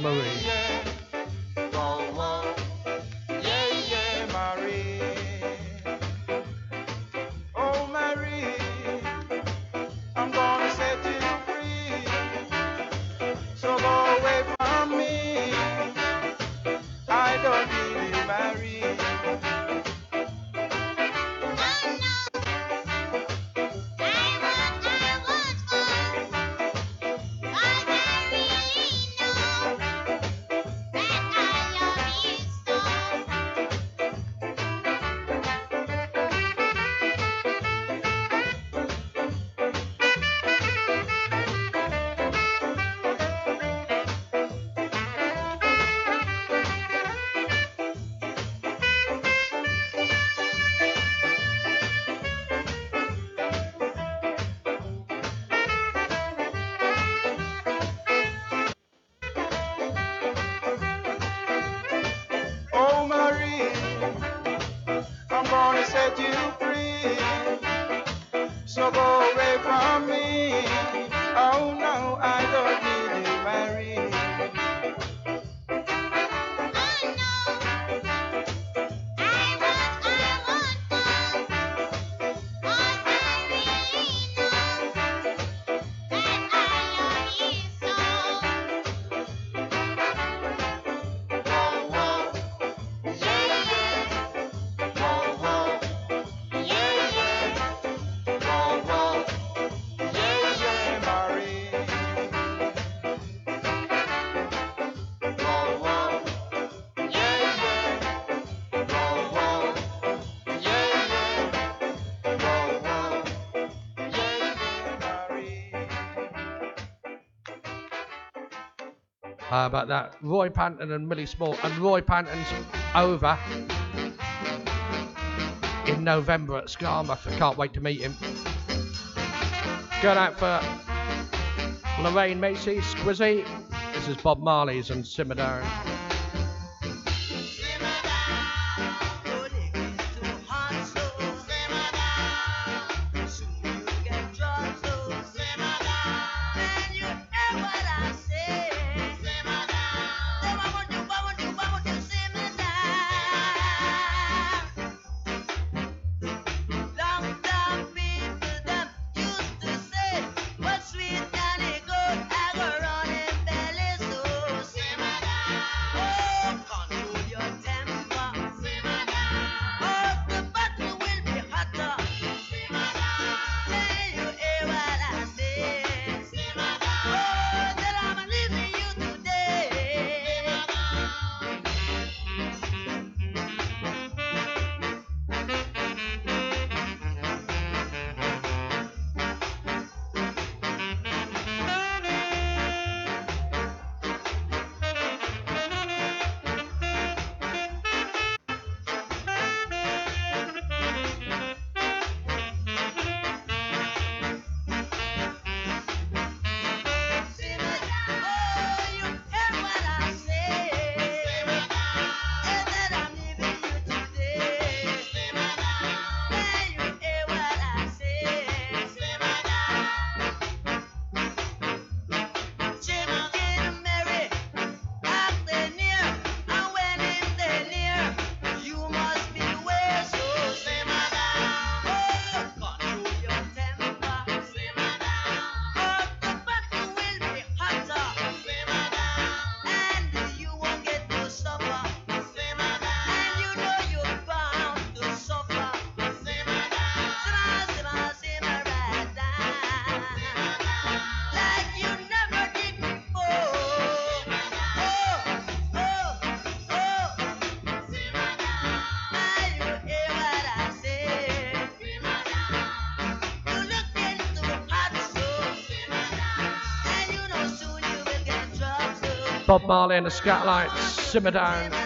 How about that? Roy Panton and Millie Small. And Roy Panton's over in November at Skarmouth. I can't wait to meet him. Going out for Lorraine Macy, Squizzy. This is Bob Marley's and Simmer Down. Bob Marley and the Skatalites. Simmer down.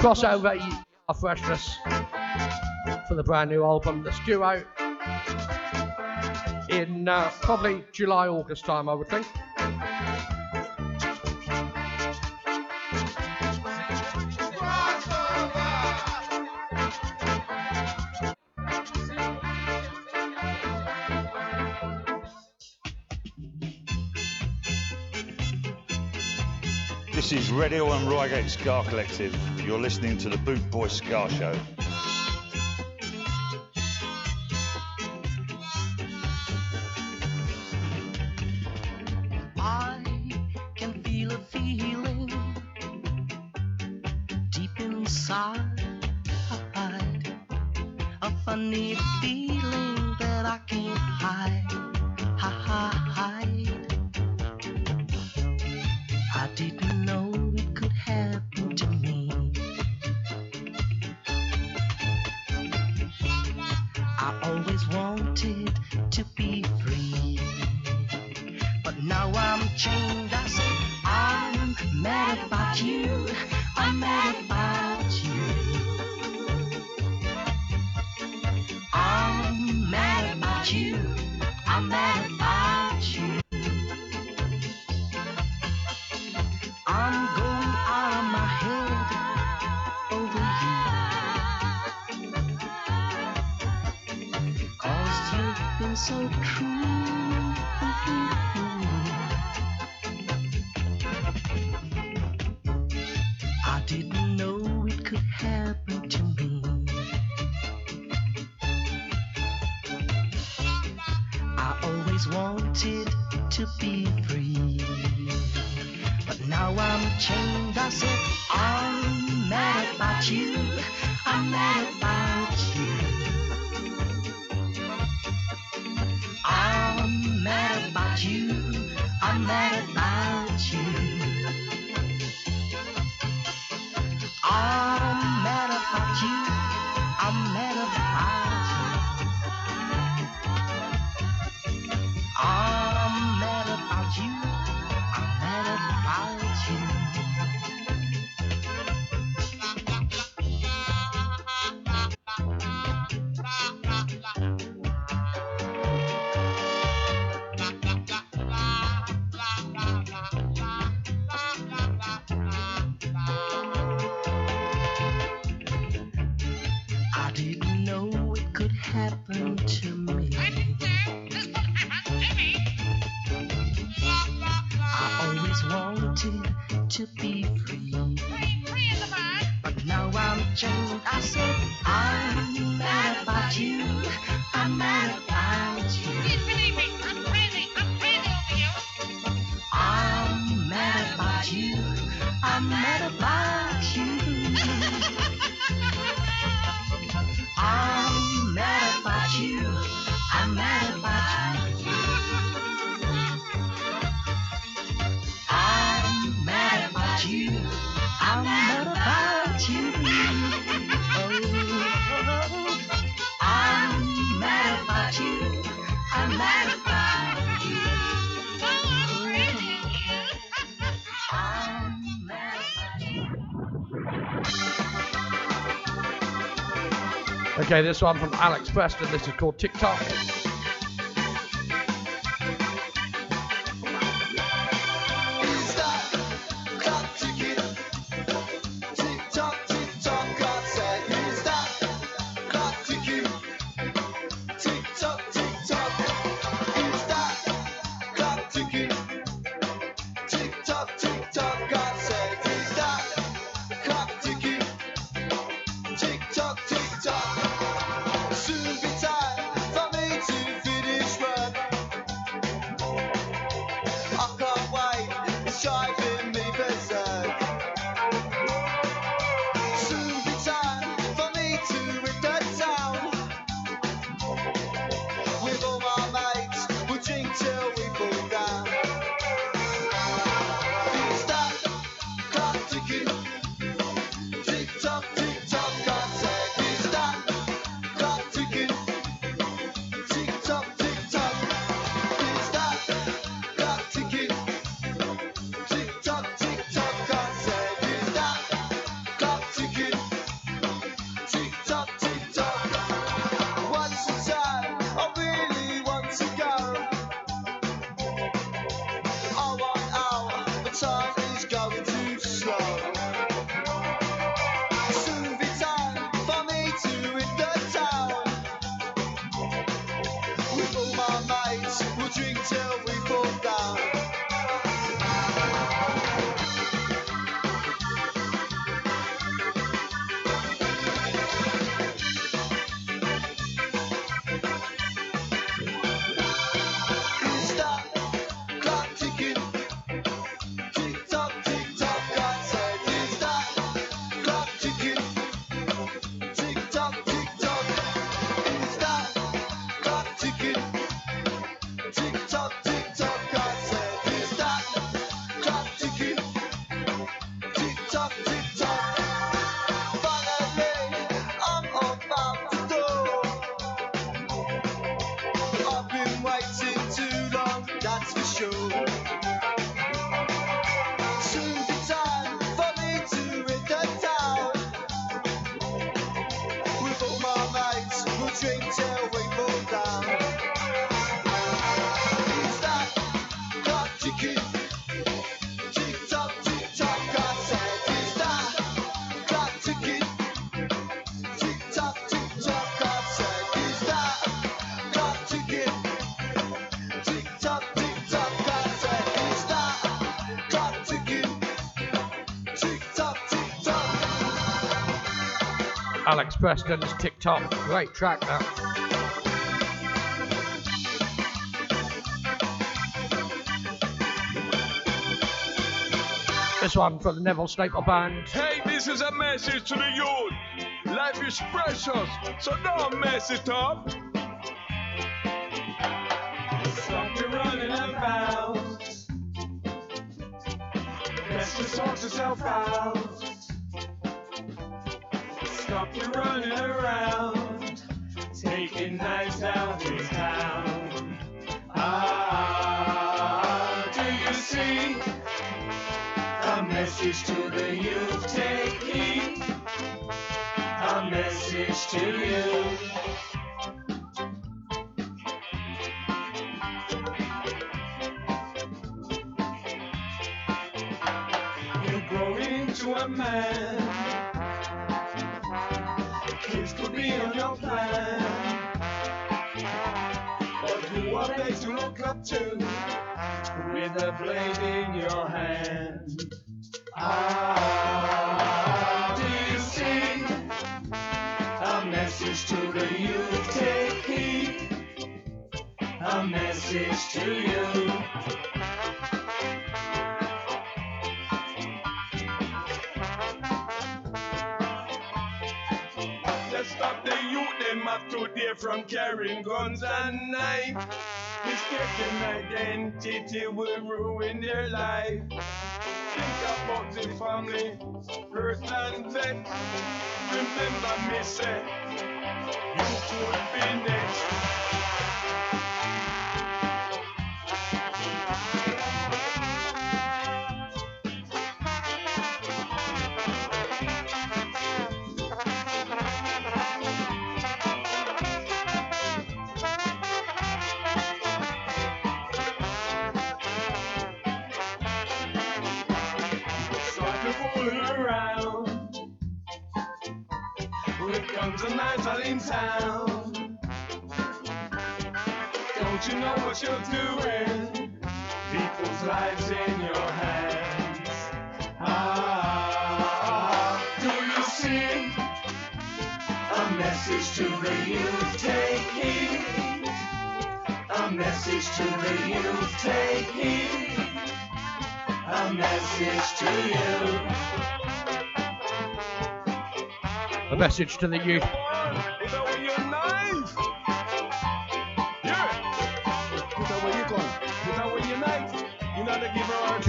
crossover a freshness for the brand new album that's due out in uh, probably July, August time, I would think. This is Radio and Reigate Ska Collective. You're listening to the Boot Boy Ska Show. Oh, about you. I'm not about you. Okay, this one from Alex Preston. This is called TikTok. Express, done his TikTok. Great track, that. This one from the Neville Staple Band. Hey, this is a message to the youth. Life is precious, so don't mess it up. Stop your running about. Best to sort yourself out. Stop your running around. Taking knives out in town. Ah, do you see? A message to the youth. Heed. A message to you. Into a man. On your plan. But who are they to look up to with a blade in your hand? Ah, do you see a message to the youth? Take heed. A message to you. Up from carrying guns and knives. Mistaken identity will ruin their life. Think about the family, first and vet. Remember me say, you could be next. You're doing? People's lives in your hands. Ah, do you see a message to the youth? Take heed. A message to the youth. Take heed a message to you. A message to the youth.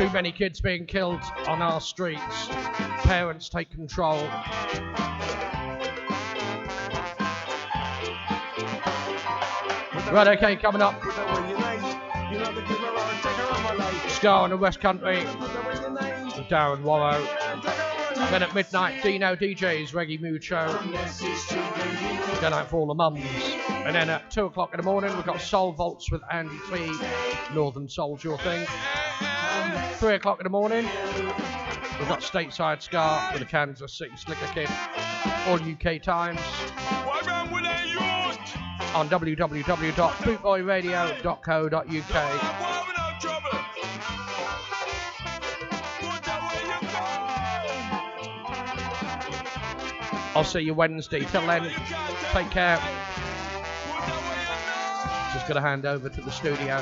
Too many kids being killed on our streets. Parents take control. Right, okay, coming up. Her on the West Country. Darren Wallow. Then at midnight, Dino DJ's Reggae Mood Show. Go night for all the mums. And then at 2 o'clock in the morning, we've got Soul Vaults with Andy T. Northern Soul's your thing. 3 o'clock in the morning, we've got Stateside Ska with the Kansas City Slicker Kid. All UK times on www.bootboyradio.co.uk. I'll see you Wednesday. Till then, take care. Just got to hand over to the studio.